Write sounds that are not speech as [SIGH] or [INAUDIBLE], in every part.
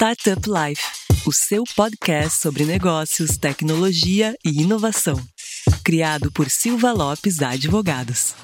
Startup Life, o seu podcast sobre negócios, tecnologia e inovação. Criado por Silva Lopes Advogados.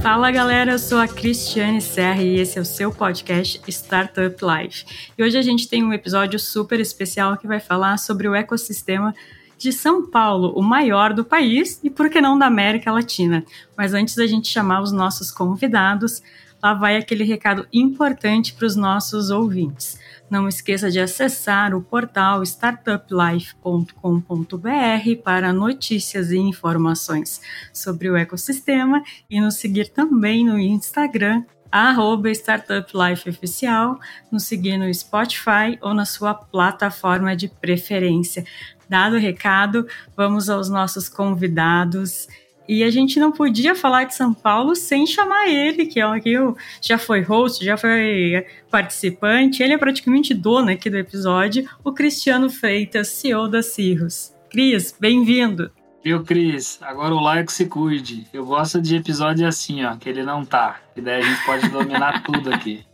Fala galera, eu sou a Cristiane Serra e esse é o seu podcast Startup Life. E hoje a gente tem um episódio super especial que vai falar sobre o ecossistema de São Paulo, o maior do país e por que não da América Latina. Mas antes da gente chamar os nossos convidados, lá vai aquele recado importante para os nossos ouvintes. Não esqueça de acessar o portal startuplife.com.br para notícias e informações sobre o ecossistema e nos seguir também no Instagram arroba Startup Life Oficial, nos seguir no Spotify ou na sua plataforma de preferência. Dado o recado, vamos aos nossos convidados. E a gente não podia falar de São Paulo sem chamar ele, que é aqui já foi host, já foi participante, ele é praticamente dono aqui do episódio, o Cristiano Freitas, CEO da Cirrus. Cris, bem-vindo. Viu, Cris? Agora o like se cuide. Eu gosto de episódio assim, ó, que ele não tá. E daí a gente pode dominar [LAUGHS] tudo aqui.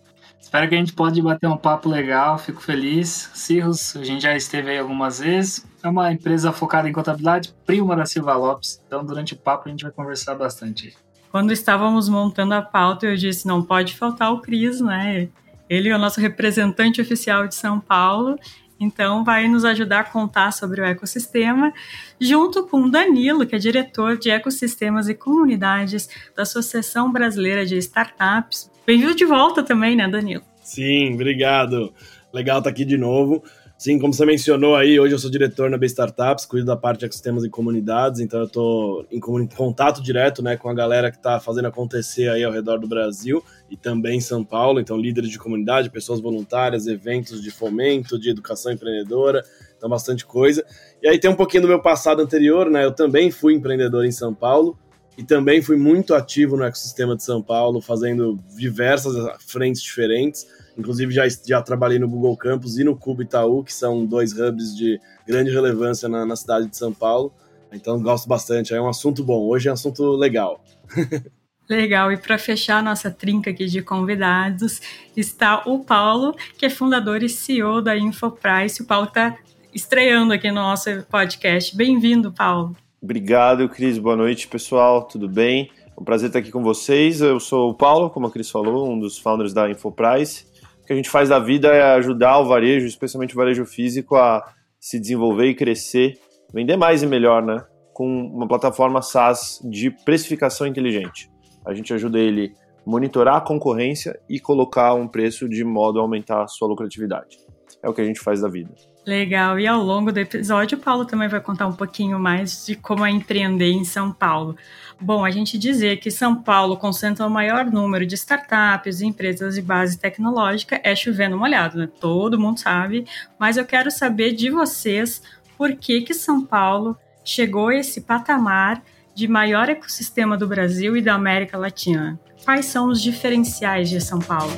Espero que a gente pode bater um papo legal, fico feliz. Cirrus, a gente já esteve aí algumas vezes. É uma empresa focada em contabilidade, prima da Silva Lopes. Então, durante o papo, a gente vai conversar bastante. Quando estávamos montando a pauta, eu disse: não pode faltar o Cris, né? Ele é o nosso representante oficial de São Paulo. Então, vai nos ajudar a contar sobre o ecossistema, junto com o Danilo, que é diretor de ecossistemas e comunidades da Associação Brasileira de Startups, Bem-vindo de volta também, né, Danilo? Sim, obrigado. Legal estar aqui de novo. Sim, como você mencionou aí, hoje eu sou diretor na B Startups, cuido da parte de ecossistemas e comunidades, então eu estou em contato direto né, com a galera que está fazendo acontecer aí ao redor do Brasil e também em São Paulo, então líderes de comunidade, pessoas voluntárias, eventos de fomento, de educação empreendedora, então bastante coisa. E aí tem um pouquinho do meu passado anterior, né? Eu também fui empreendedor em São Paulo, e também fui muito ativo no ecossistema de São Paulo, fazendo diversas frentes diferentes. Inclusive, já, já trabalhei no Google Campus e no Cubo Itaú, que são dois hubs de grande relevância na, na cidade de São Paulo. Então, gosto bastante. É um assunto bom. Hoje é um assunto legal. [LAUGHS] Legal, e para fechar a nossa trinca aqui de convidados, está o Paulo, que é fundador e CEO da Infoprice. O Paulo está estreando aqui no nosso podcast. Bem-vindo, Paulo. Obrigado, Cris. Boa noite, pessoal. Tudo bem? É um prazer estar aqui com vocês. Eu sou o Paulo, como a Cris falou, um dos founders da Infoprice. O que a gente faz da vida é ajudar o varejo, especialmente o varejo físico, a se desenvolver e crescer, vender mais e melhor, né? Com uma plataforma SaaS de precificação inteligente. A gente ajuda ele a monitorar a concorrência e colocar um preço de modo a aumentar a sua lucratividade. É o que a gente faz da vida. Legal. E ao longo do episódio, o Paulo também vai contar um pouquinho mais de como é empreender em São Paulo. Bom, a gente dizer que São Paulo concentra o maior número de startups e empresas de base tecnológica é chovendo molhado, né? Todo mundo sabe. Mas eu quero saber de vocês por que, que São Paulo chegou a esse patamar de maior ecossistema do Brasil e da América Latina. Quais são os diferenciais de São Paulo?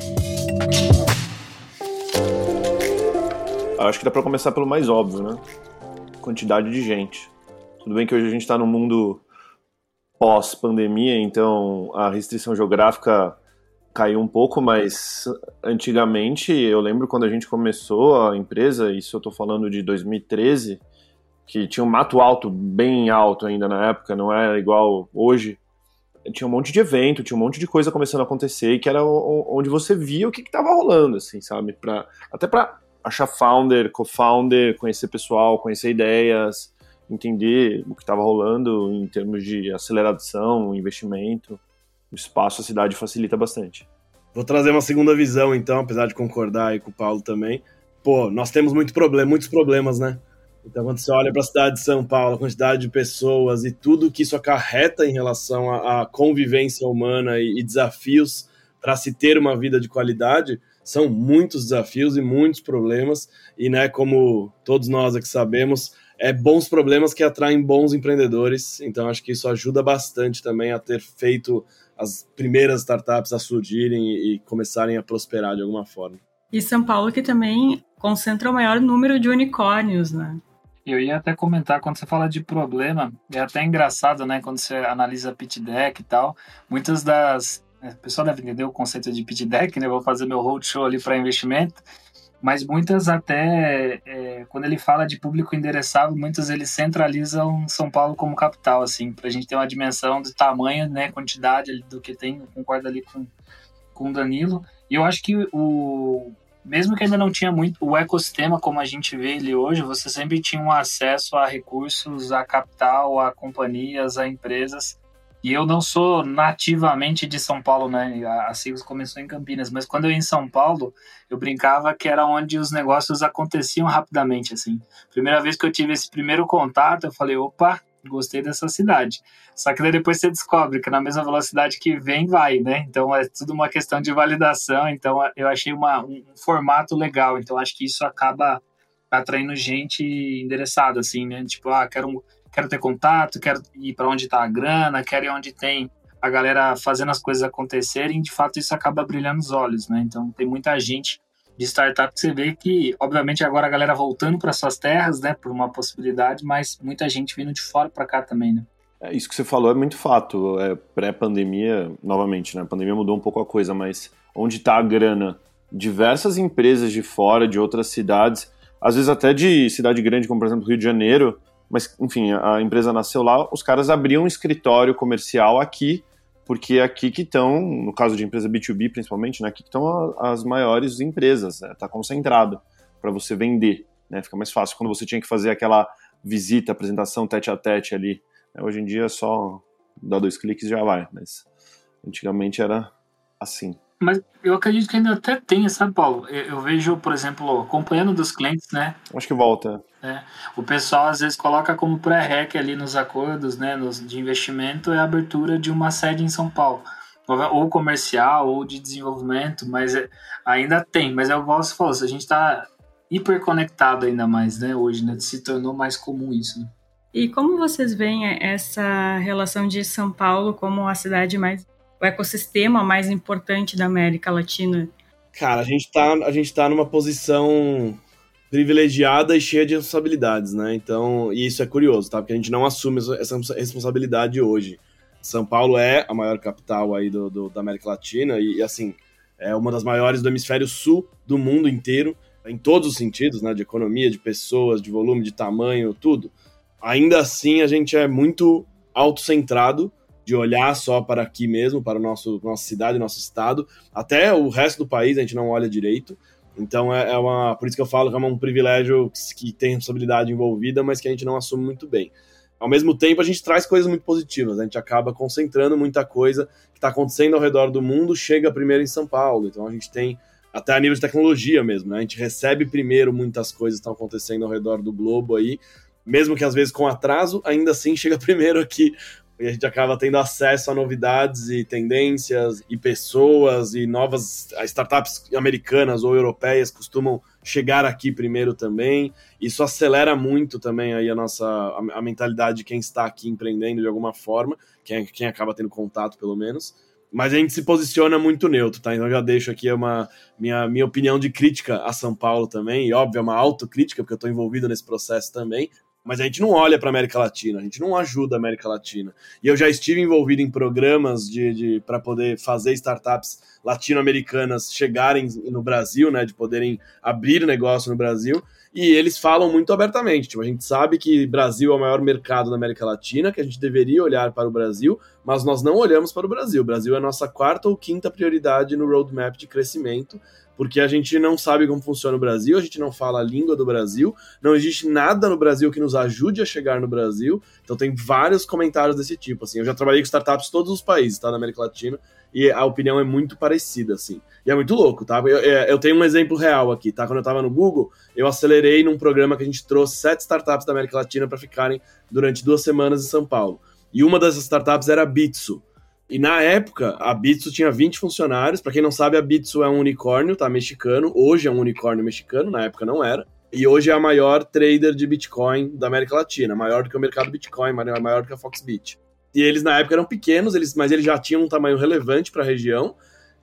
Acho que dá para começar pelo mais óbvio, né? Quantidade de gente. Tudo bem que hoje a gente está num mundo pós-pandemia, então a restrição geográfica caiu um pouco, mas antigamente, eu lembro quando a gente começou a empresa, isso eu estou falando de 2013, que tinha um mato alto, bem alto ainda na época, não era igual hoje. Tinha um monte de evento, tinha um monte de coisa começando a acontecer, que era onde você via o que estava rolando, assim, sabe? Pra, até para achar founder, co-founder, conhecer pessoal, conhecer ideias, entender o que estava rolando em termos de aceleração, investimento. O espaço, a cidade facilita bastante. Vou trazer uma segunda visão, então, apesar de concordar aí com o Paulo também. Pô, nós temos muito problema, muitos problemas, né? Então, quando você olha para a cidade de São Paulo, a quantidade de pessoas e tudo que isso acarreta em relação à, convivência humana e, e desafios para se ter uma vida de qualidade, são muitos desafios e muitos problemas, e né, como todos nós aqui sabemos, é bons problemas que atraem bons empreendedores, então acho que isso ajuda bastante também a ter feito as primeiras startups a surgirem e começarem a prosperar de alguma forma. E São Paulo que também concentra o maior número de unicórnios, né? Eu ia até comentar, quando você fala de problema, é até engraçado, né? Quando você analisa pitch deck e tal, muitas das o pessoal deve entender o conceito de pitch deck, né? Eu vou fazer meu roadshow ali para investimento. Mas muitas até, é, quando ele fala de público endereçável, muitas eles centralizam São Paulo como capital, assim, para a gente ter uma dimensão do tamanho, né, quantidade do que tem, concordo ali com, com o Danilo, e eu acho que o, mesmo que ainda não tinha muito o ecossistema como a gente vê ele hoje, você sempre tinha um acesso a recursos, a capital, a companhias, a empresas, e eu não sou nativamente de São Paulo, né? A Sigos começou em Campinas, mas quando eu ia em São Paulo, eu brincava que era onde os negócios aconteciam rapidamente, assim. Primeira vez que eu tive esse primeiro contato, eu falei, opa, gostei dessa cidade. Só que daí depois você descobre que na mesma velocidade que vem, vai, né? Então é tudo uma questão de validação. Então eu achei uma, um formato legal. Então acho que isso acaba atraindo gente endereçada, assim, né? Tipo, ah, quero um quero ter contato, quero ir para onde está a grana, quero ir onde tem a galera fazendo as coisas acontecerem, de fato isso acaba brilhando os olhos, né? Então tem muita gente de startup que você vê que, obviamente, agora a galera voltando para suas terras, né, por uma possibilidade, mas muita gente vindo de fora para cá também, né? É, isso que você falou é muito fato. É, Pré-pandemia, novamente, né? A pandemia mudou um pouco a coisa, mas onde está a grana? Diversas empresas de fora, de outras cidades, às vezes até de cidade grande, como por exemplo Rio de Janeiro, mas, enfim, a empresa nasceu lá, os caras abriam um escritório comercial aqui, porque é aqui que estão, no caso de empresa B2B principalmente, né, aqui que estão as maiores empresas, está né, tá concentrado para você vender, né, fica mais fácil. Quando você tinha que fazer aquela visita, apresentação tete a tete ali, né, hoje em dia é só dar dois cliques e já vai, mas antigamente era assim. Mas eu acredito que ainda até tem, sabe, Paulo? Eu, eu, vejo, por exemplo, acompanhando dos clientes, né? Acho que volta. É, o pessoal às vezes coloca como pré-rec ali nos acordos, né, nos, de investimento, é a abertura de uma sede em São Paulo. Ou comercial, ou de desenvolvimento, mas é, ainda tem. Mas é o que você falou, a gente está hiperconectado ainda mais, né, hoje, né? Se tornou mais comum isso, né? E como vocês veem essa relação de São Paulo como a cidade mais o ecossistema mais importante da América Latina? Cara, a gente tá, a gente tá numa posição privilegiada e cheia de responsabilidades, né? Então, e isso é curioso, tá? Porque a gente não assume essa responsabilidade hoje. São Paulo é a maior capital aí do, do da América Latina e, assim, é uma das maiores do hemisfério sul do mundo inteiro, em todos os sentidos, né? De economia, de pessoas, de volume, de tamanho, tudo. Ainda assim, a gente é muito autocentrado de olhar só para aqui mesmo, para nosso nossa cidade, nosso estado, até o resto do país a gente não olha direito. Então é, é uma, por isso que eu falo que é um privilégio que tem responsabilidade envolvida, mas que a gente não assume muito bem. Ao mesmo tempo, a gente traz coisas muito positivas, a gente acaba concentrando muita coisa que está acontecendo ao redor do mundo, chega primeiro em São Paulo. Então a gente tem até a nível de tecnologia mesmo, né? A gente recebe primeiro muitas coisas que estão acontecendo ao redor do globo aí, mesmo que às vezes com atraso, ainda assim chega [LAUGHS] primeiro aqui e a gente acaba tendo acesso a novidades e tendências e pessoas e novas startups americanas ou europeias costumam chegar aqui primeiro também. Isso acelera muito também aí a nossa a, a mentalidade de quem está aqui empreendendo de alguma forma, quem, quem acaba tendo contato pelo menos. Mas a gente se posiciona muito neutro, tá? Então já deixo aqui uma minha, minha opinião de crítica a São Paulo também, e óbvio, é uma autocrítica, porque eu estou envolvido nesse processo também, mas a gente não olha para a América Latina, a gente não ajuda a América Latina. E eu já estive envolvido em programas de, de para poder fazer startups latino-americanas chegarem no Brasil, né, de poderem abrir negócio no Brasil. E eles falam muito abertamente. Tipo, a gente sabe que Brasil é o maior mercado da América Latina, que a gente deveria olhar para o Brasil, mas nós não olhamos para o Brasil. O Brasil é a nossa quarta ou quinta prioridade no roadmap de crescimento porque a gente não sabe como funciona o Brasil, a gente não fala a língua do Brasil, não existe nada no Brasil que nos ajude a chegar no Brasil. Então tem vários comentários desse tipo, assim. Eu já trabalhei com startups de todos os países, tá, na América Latina, e a opinião é muito parecida, assim. E é muito louco, tá? Eu, é, eu tenho um exemplo real aqui, tá? Quando eu tava no Google, eu acelerei num programa que a gente trouxe sete startups da América Latina para ficarem durante duas semanas em São Paulo. E uma dessas startups era a Bitsu. E na época, a Bitsu tinha 20 funcionários. Para quem não sabe, a Bitsu é um unicórnio, tá? Mexicano. Hoje é um unicórnio mexicano, na época não era. E hoje é a maior trader de Bitcoin da América Latina, maior do que o mercado Bitcoin, maior do que a Foxbit. E eles na época eram pequenos, eles, mas eles já tinham um tamanho relevante para a região.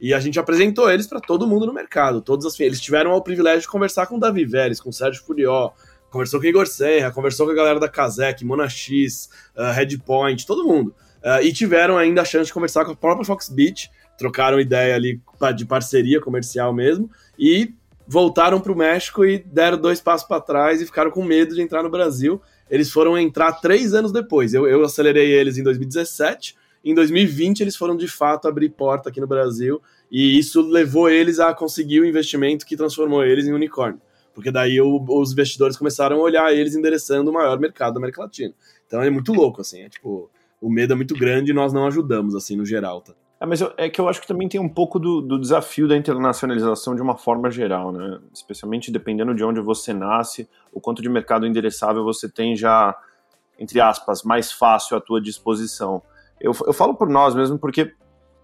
E a gente apresentou eles para todo mundo no mercado. Todos as, eles tiveram o privilégio de conversar com o Davi Vélez, com o Sérgio Furió, conversou com o Igor Serra, conversou com a galera da Kazek, Monax, uh, Redpoint, todo mundo. Uh, e tiveram ainda a chance de conversar com a própria Foxbit, trocaram ideia ali de parceria comercial mesmo, e voltaram para o México e deram dois passos para trás e ficaram com medo de entrar no Brasil. Eles foram entrar três anos depois. Eu, eu acelerei eles em 2017. Em 2020, eles foram de fato abrir porta aqui no Brasil. E isso levou eles a conseguir o investimento que transformou eles em unicórnio. Porque daí o, os investidores começaram a olhar eles endereçando o maior mercado da América Latina. Então é muito louco, assim. É tipo, o medo é muito grande e nós não ajudamos, assim, no geral, tá? É, mas eu, é que eu acho que também tem um pouco do, do, desafio da internacionalização de uma forma geral, né? Especialmente dependendo de onde você nasce, o quanto de mercado endereçável você tem já, entre aspas, mais fácil à tua disposição. Eu, eu falo por nós mesmo, porque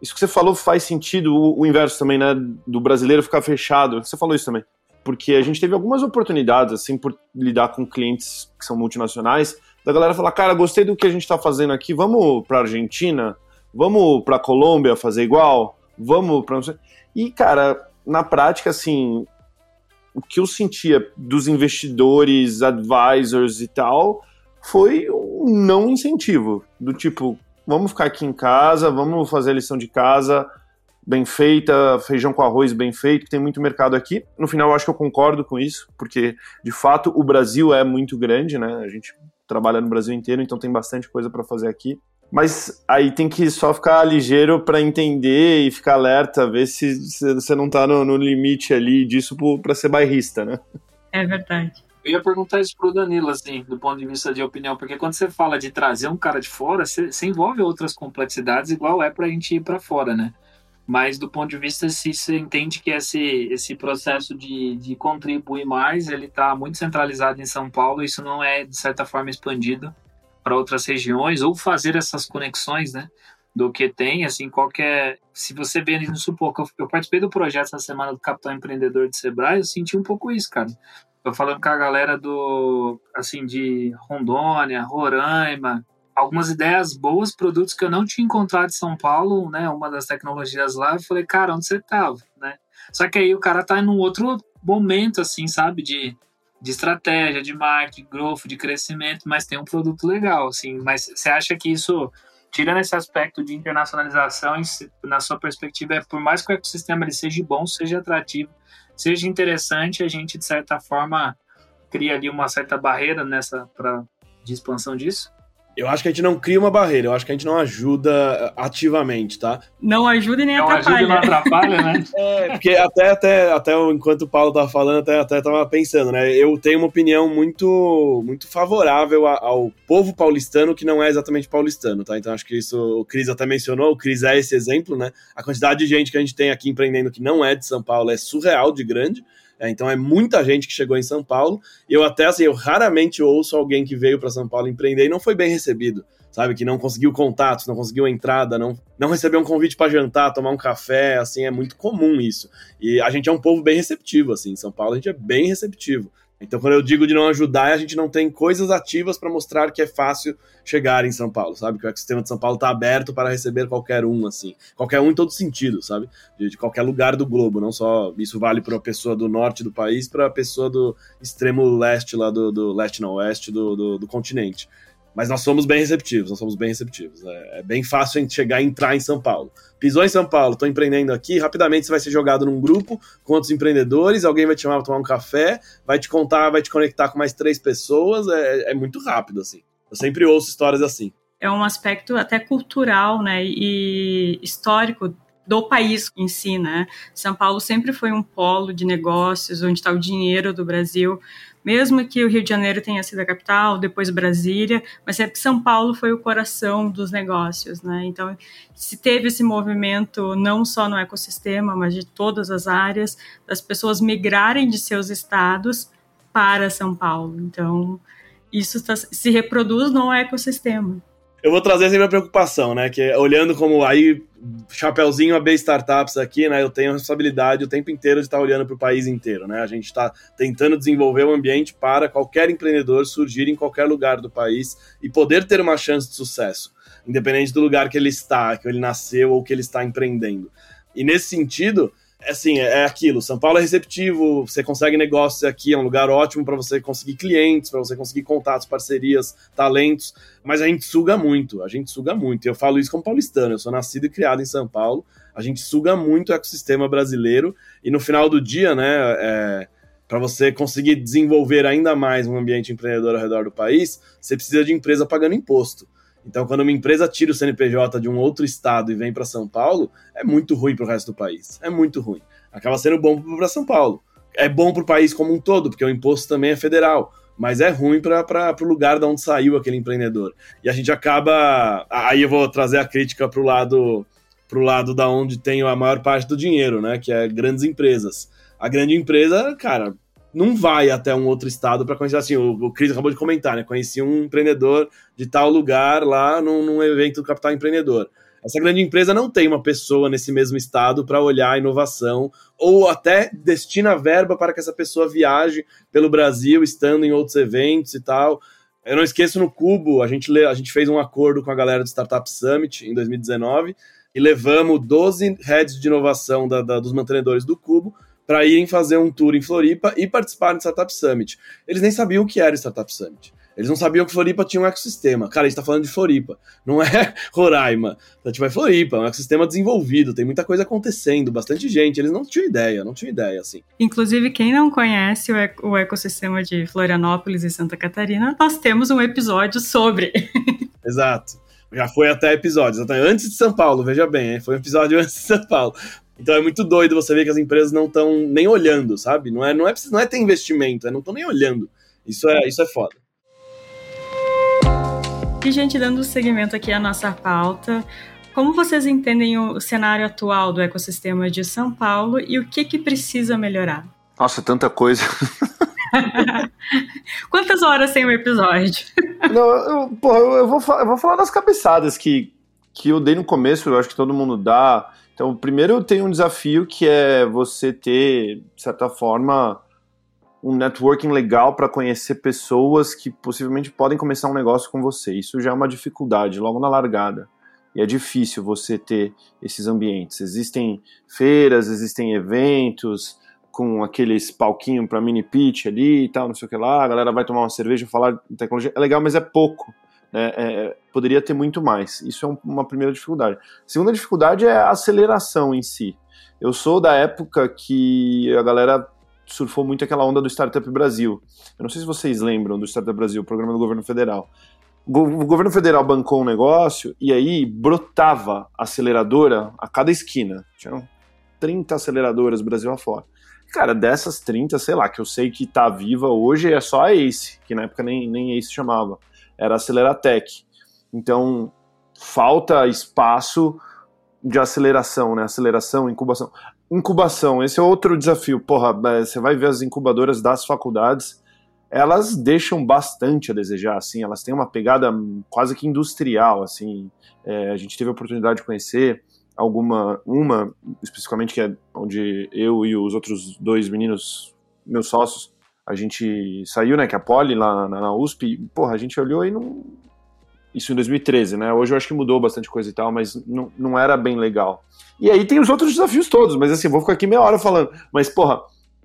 isso que você falou faz sentido, o, o inverso também, né? Do brasileiro ficar fechado. Você falou isso também. Porque a gente teve algumas oportunidades, assim, por lidar com clientes que são multinacionais, da galera falar, cara, gostei do que a gente está fazendo aqui, vamos para Argentina? Vamos para Colômbia fazer igual? Vamos para E cara, na prática assim, o que eu sentia dos investidores, advisors e tal, foi um não incentivo, do tipo, vamos ficar aqui em casa, vamos fazer a lição de casa bem feita, feijão com arroz bem feito, tem muito mercado aqui. No final, eu acho que eu concordo com isso, porque de fato o Brasil é muito grande, né? A gente trabalha no Brasil inteiro, então tem bastante coisa para fazer aqui. Mas aí tem que só ficar ligeiro para entender e ficar alerta, ver se, se você não está no, no, limite ali disso para ser bairrista, né? É verdade. Eu ia perguntar isso pro Danilo, assim, do ponto de vista de opinião, porque quando você fala de trazer um cara de fora, você, você envolve outras complexidades, igual é para a gente ir para fora, né? Mas do ponto de vista, se você entende que esse, esse processo de, de contribuir mais, ele está muito centralizado em São Paulo, isso não é, de certa forma, expandido para outras regiões ou fazer essas conexões, né? Do que tem, assim, qualquer. Se você vê, no supor, eu, eu participei do projeto essa semana do Capitão Empreendedor de Sebrae, eu senti um pouco isso, cara. Eu falando com a galera do, assim, de Rondônia, Roraima, algumas ideias boas, produtos que eu não tinha encontrado em São Paulo, né? Uma das tecnologias lá, eu falei, cara, onde você tava, né? Só que aí o cara tá em um outro momento, assim, sabe? De de estratégia, de marketing, growth, de crescimento, mas tem um produto legal, assim. Mas você acha que isso, tirando esse aspecto de internacionalização, na sua perspectiva, é por mais que o ecossistema ele seja bom, seja atrativo, seja interessante, a gente de certa forma cria ali uma certa barreira nessa para de expansão disso? Eu acho que a gente não cria uma barreira, eu acho que a gente não ajuda eh, ativamente, tá? Não ajuda e nem não atrapalha. Ajuda e não atrapalha, né? [LAUGHS] é, porque até, até, até enquanto o Paulo tava falando, até, até tava pensando, né? Eu tenho uma opinião muito, muito favorável ao povo paulistano que não é exatamente paulistano, tá? Então acho que isso o Cris até mencionou, o Cris é esse exemplo, né? A quantidade de gente que a gente tem aqui empreendendo que não é de São Paulo é surreal de grande. É, então é muita gente que chegou em São Paulo. Eu até assim, eu raramente ouço alguém que veio para São Paulo empreender e não foi bem recebido, sabe? Que não conseguiu contatos, não conseguiu entrada, não, não recebeu um convite para jantar, tomar um café, assim, é muito comum isso. E a gente é um povo bem receptivo, assim, em São Paulo a gente é bem receptivo. Então, quando eu digo de não ajudar, a gente não tem coisas ativas para mostrar que é fácil chegar em São Paulo, sabe? Que o ecossistema de São Paulo está aberto para receber qualquer um, assim. Qualquer um em todo sentido, sabe? De, de qualquer lugar do globo, não só. Isso vale para a pessoa do norte do país, para a pessoa do extremo leste, lá do, do leste não oeste do, do, do continente. Mas nós somos bem receptivos, nós somos bem receptivos. É, é bem fácil chegar e entrar em São Paulo. Pisou em São Paulo, estou empreendendo aqui, rapidamente você vai ser jogado num grupo com outros empreendedores, alguém vai te chamar para tomar um café, vai te contar, vai te conectar com mais três pessoas, é, é muito rápido, assim. Eu sempre ouço histórias assim. É um aspecto até cultural, né, e histórico do país em si, né? São Paulo sempre foi um polo de negócios, onde está o dinheiro do Brasil mesmo que o Rio de Janeiro tenha sido a capital, depois Brasília, mas sempre São Paulo foi o coração dos negócios, né? Então, se teve esse movimento não só no ecossistema, mas de todas as áreas, das pessoas migrarem de seus estados para São Paulo. Então, isso tá, se reproduz no ecossistema eu vou trazer sempre a preocupação, né? Que é, olhando como aí, chapéuzinho a B Startups aqui, né? Eu tenho a responsabilidade o tempo inteiro de estar olhando para o país inteiro, né? A gente está tentando desenvolver um ambiente para qualquer empreendedor surgir em qualquer lugar do país e poder ter uma chance de sucesso, independente do lugar que ele está, que ele nasceu ou que ele está empreendendo. E nesse sentido, assim, é aquilo. São Paulo é receptivo, você consegue negócios aqui, é um lugar ótimo para você conseguir clientes, para você conseguir contatos, parcerias, talentos. Mas a gente suga muito, a gente suga muito. Eu falo isso como paulistano, eu sou nascido e criado em São Paulo. A gente suga muito o ecossistema brasileiro e no final do dia, né, é, para você conseguir desenvolver ainda mais um ambiente empreendedor ao redor do país, você precisa de empresa pagando imposto. Então, quando uma empresa tira o CNPJ de um outro estado e vem para São Paulo, é muito ruim para o resto do país. É muito ruim. Acaba sendo bom para São Paulo. É bom para o país como um todo, porque o imposto também é federal. Mas é ruim para o lugar de onde saiu aquele empreendedor. E a gente acaba. Aí eu vou trazer a crítica para o lado pro lado da onde tem a maior parte do dinheiro, né? Que é grandes empresas. A grande empresa, cara, não vai até um outro estado para conhecer assim. O, o Cris acabou de comentar, né? Conheci um empreendedor de tal lugar lá num, num evento do Capital Empreendedor. Essa grande empresa não tem uma pessoa nesse mesmo estado para olhar a inovação ou até destina verba para que essa pessoa viaje pelo Brasil, estando em outros eventos e tal. Eu não esqueço no Cubo, a gente, a gente fez um acordo com a galera do Startup Summit em 2019 e levamos 12 heads de inovação da, da, dos mantenedores do Cubo para irem fazer um tour em Floripa e participar do Startup Summit. Eles nem sabiam o que era o Startup Summit. Eles não sabiam que Floripa tinha um ecossistema. Cara, a gente tá falando de Floripa, não é [LAUGHS] Roraima. A gente vai Floripa, é um ecossistema desenvolvido, tem muita coisa acontecendo, bastante gente. Eles não tinham ideia, não tinham ideia, assim. Inclusive, quem não conhece o, ecossistema de Florianópolis e Santa Catarina, nós temos um episódio sobre. [LAUGHS] Exato. Já foi até episódio, antes de São Paulo, veja bem, foi um episódio antes de São Paulo. Então é muito doido você ver que as empresas não estão nem olhando, sabe? Não é, não é, não é ter investimento, é não estão nem olhando. Isso é, isso é foda. E, gente, dando seguimento aqui à nossa pauta, como vocês entendem o cenário atual do ecossistema de São Paulo e o que, que precisa melhorar? Nossa, tanta coisa. [LAUGHS] Quantas horas tem o episódio? [LAUGHS] Não, eu, porra, eu, eu, vou, eu vou falar das cabeçadas que, que eu dei no começo, eu acho que todo mundo dá. Então, primeiro tem um desafio que é você ter, de certa forma, um networking legal para conhecer pessoas que possivelmente podem começar um negócio com você. Isso já é uma dificuldade logo na largada. E é difícil você ter esses ambientes. Existem feiras, existem eventos com aqueles palquinhos para mini pitch ali e tal, não sei o que lá. A galera vai tomar uma cerveja, falar de tecnologia. É legal, mas é pouco. Né? É, poderia ter muito mais. Isso é uma primeira dificuldade. Segunda dificuldade é a aceleração em si. Eu sou da época que a galera surfou muito aquela onda do Startup Brasil. Eu não sei se vocês lembram do Startup Brasil, o programa do governo federal. O governo federal bancou um negócio e aí brotava aceleradora a cada esquina. Tinham 30 aceleradoras Brasil afora. Cara, dessas 30, sei lá, que eu sei que tá viva hoje é só a Ace, que na época nem, nem Ace chamava era a Aceleratec. Então, falta espaço de aceleração, né? Aceleração, incubação. Incubação, esse é outro desafio. Porra, você vai ver as incubadoras das faculdades, elas deixam bastante a desejar, assim, elas têm uma pegada quase que industrial, assim. É, a gente teve a oportunidade de conhecer alguma, uma especificamente que é onde eu e os outros dois meninos, meus sócios, a gente saiu, né, que é a Poli lá na, na USP, porra, a gente olhou e não. Isso em 2013, né? Hoje eu acho que mudou bastante coisa e tal, mas não, não era bem legal. E aí tem os outros desafios todos, mas assim, vou ficar aqui meia hora falando. Mas, porra,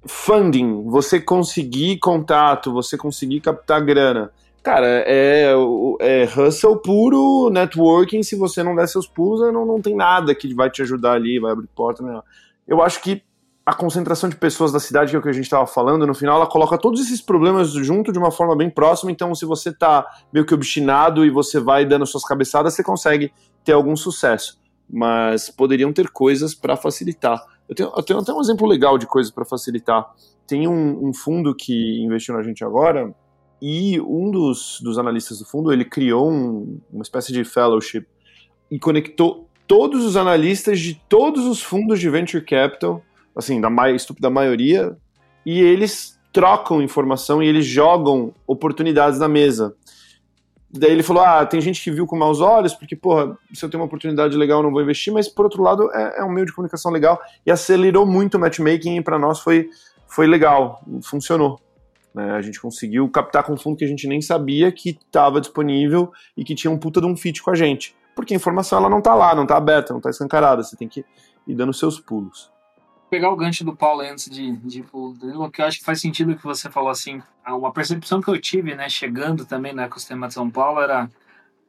funding, você conseguir contato, você conseguir captar grana. Cara, é, é hustle puro, networking. Se você não der seus pulos, não, não tem nada que vai te ajudar ali, vai abrir porta. Né? Eu acho que a concentração de pessoas da cidade, que é o que a gente estava falando, no final ela coloca todos esses problemas junto de uma forma bem próxima. Então, se você está meio que obstinado e você vai dando suas cabeçadas, você consegue ter algum sucesso. Mas poderiam ter coisas para facilitar. Eu tenho, eu tenho, até um exemplo legal de coisas para facilitar. Tem um, um, fundo que investiu na gente agora e um dos, dos analistas do fundo ele criou um, uma espécie de fellowship e conectou todos os analistas de todos os fundos de venture capital assim, da mais estúpida maioria, e eles trocam informação e eles jogam oportunidades na mesa. Daí ele falou: ah, tem gente que viu com maus olhos, porque, porra, se eu tenho uma oportunidade legal, eu não vou investir, mas por outro lado, é, é um meio de comunicação legal e acelerou muito o matchmaking e para nós foi, foi legal, funcionou. Né? A gente conseguiu captar com um fundo que a gente nem sabia que estava disponível e que tinha um puta de um fit com a gente. Porque a informação ela não está lá, não está aberta, não está escancarada, você tem que ir dando seus pulos. Pegar o gancho do Paulo antes de, de que eu acho que faz sentido o que você falou assim. Uma percepção que eu tive, né, chegando também no ecossistema de São Paulo era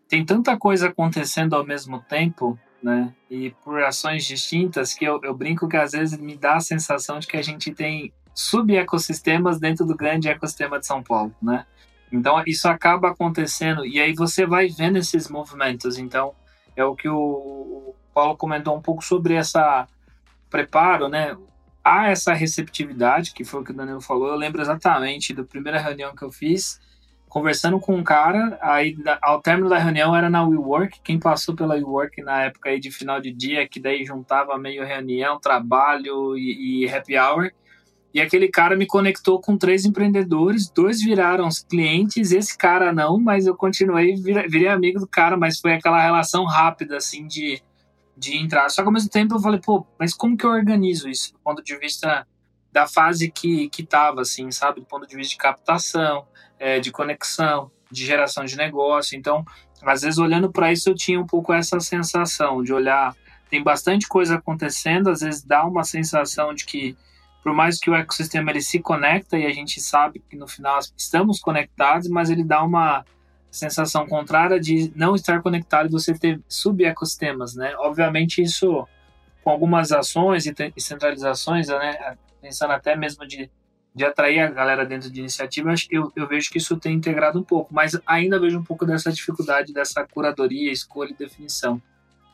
tem tanta coisa acontecendo ao mesmo tempo, né, e por ações distintas que eu, eu brinco que às vezes me dá a sensação de que a gente tem sub-ecossistemas dentro do grande ecossistema de São Paulo, né? Então isso acaba acontecendo e aí você vai vendo esses movimentos. Então é o que o Paulo comentou um pouco sobre essa preparo, né? Há essa receptividade, que foi o que o Danilo falou. Eu lembro exatamente da primeira reunião que eu fiz, conversando com um cara, aí ao término da reunião era na WeWork, quem passou pela WeWork na época aí de final de dia, que daí juntava meio reunião, trabalho e, e happy hour, e aquele cara me conectou com três empreendedores, dois viraram os clientes, esse cara não, mas eu continuei, virei amigo do cara, mas foi aquela relação rápida, assim, de de entrar. Só que ao mesmo tempo eu falei, pô, mas como que eu organizo isso do ponto de vista da fase que, que tava, assim, sabe? Do ponto de vista de captação, é, de conexão, de geração de negócio. Então, às vezes olhando para isso eu tinha um pouco essa sensação de olhar, tem bastante coisa acontecendo, às vezes dá uma sensação de que por mais que o ecossistema ele se conecta e a gente sabe que no final estamos conectados, mas ele dá uma sensação contrária de não estar conectado e você ter sub-ecossistemas, né? Obviamente isso com algumas ações e centralizações, né? Pensando até mesmo de, de atrair a galera dentro de iniciativa, eu, eu vejo que isso tem integrado um pouco, mas ainda vejo um pouco dessa dificuldade dessa curadoria, escolha e definição.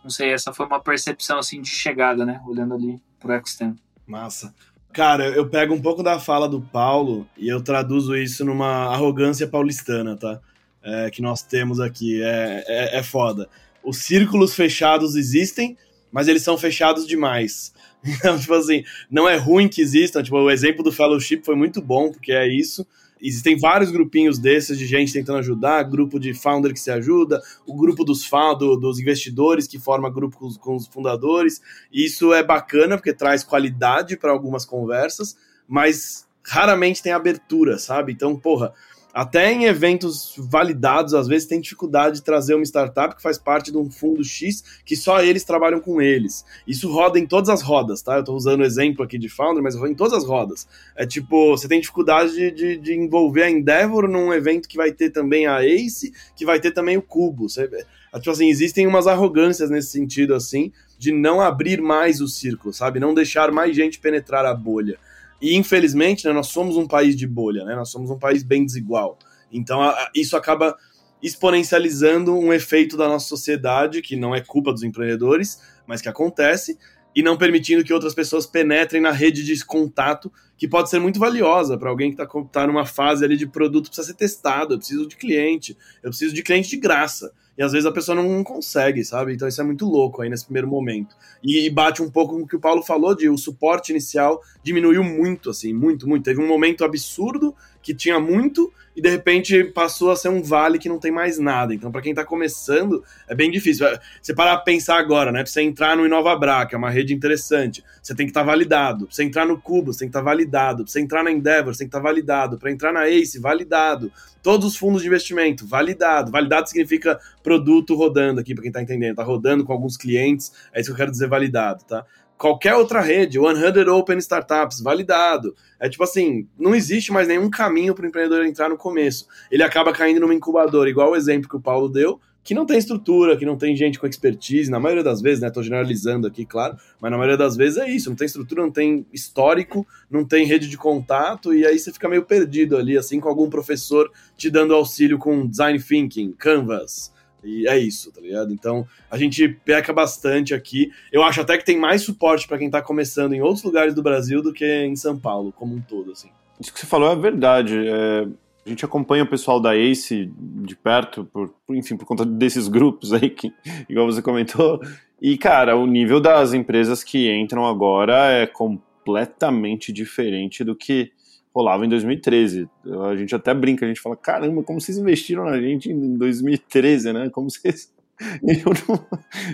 Não sei, essa foi uma percepção assim de chegada, né? Olhando ali pro ecossistema. Massa. Cara, eu pego um pouco da fala do Paulo e eu traduzo isso numa arrogância paulistana, tá? É, que nós temos aqui. É, é, é foda. Os círculos fechados existem, mas eles são fechados demais. [LAUGHS] Então, tipo assim, não é ruim que existam. Tipo, o exemplo do Fellowship foi muito bom, porque é isso. Existem vários grupinhos desses de gente tentando ajudar, grupo de founder que se ajuda, o grupo dos do, dos investidores que forma grupo com os, com os fundadores. Isso é bacana porque traz qualidade para algumas conversas, mas raramente tem abertura, sabe? Então, porra, até em eventos validados, às vezes tem dificuldade de trazer uma startup que faz parte de um fundo X que só eles trabalham com eles. Isso roda em todas as rodas, tá? Eu tô usando o exemplo aqui de founder, mas roda em todas as rodas. É tipo, você tem dificuldade de, de, de, envolver a Endeavor num evento que vai ter também a Ace, que vai ter também o Cubo. Você, é, tipo assim, existem umas arrogâncias nesse sentido, assim, de não abrir mais o círculo, sabe? Não deixar mais gente penetrar a bolha. E infelizmente, né, nós somos um país de bolha, né? Nós somos um país bem desigual. Então a, a, isso acaba exponencializando um efeito da nossa sociedade que não é culpa dos empreendedores, mas que acontece e não permitindo que outras pessoas penetrem na rede de contato que pode ser muito valiosa para alguém que está tá numa fase ali de produto precisa ser testado, eu preciso de cliente, eu preciso de cliente de graça. E às vezes a pessoa não consegue, sabe? Então isso é muito louco aí nesse primeiro momento. E, bate um pouco com o que o Paulo falou de o suporte inicial diminuiu muito, assim, muito, muito. Teve um momento absurdo que tinha muito e de repente passou a ser um vale que não tem mais nada. Então, para quem está começando, é bem difícil. Você parar pensar agora, né? Pra você entrar no InovaBra, que é uma rede interessante, você tem que estar tá validado. Pra você entrar no Cubo, você tem que estar tá validado. Pra você entrar na Endeavor, você tem que estar tá validado. Para entrar na Ace, validado. Todos os fundos de investimento, validado. Validado significa produto rodando aqui, para quem está entendendo. Tá rodando com alguns clientes, é isso que eu quero dizer validado, tá? Qualquer outra rede, 100 Open Startups, validado. É tipo assim, não existe mais nenhum caminho para o empreendedor entrar no começo. Ele acaba caindo numa incubadora, igual o exemplo que o Paulo deu, que não tem estrutura, que não tem gente com expertise, na maioria das vezes, né? Tô generalizando aqui, claro, mas na maioria das vezes é isso, não tem estrutura, não tem histórico, não tem rede de contato, e aí você fica meio perdido ali, assim, com algum professor te dando auxílio com design thinking, canvas, e é isso, tá ligado? Então, a gente peca bastante aqui. Eu acho até que tem mais suporte para quem tá começando em outros lugares do Brasil do que em São Paulo, como um todo, assim. Isso que você falou é verdade. É, a gente acompanha o pessoal da ACE de perto, por, enfim, por conta desses grupos aí, que, [LAUGHS] igual você comentou. E, cara, o nível das empresas que entram agora é completamente diferente do que rolava em 2013. A gente até brinca, a gente fala, caramba, como vocês investiram na gente em 2013, né? Como vocês. [LAUGHS] Eu não,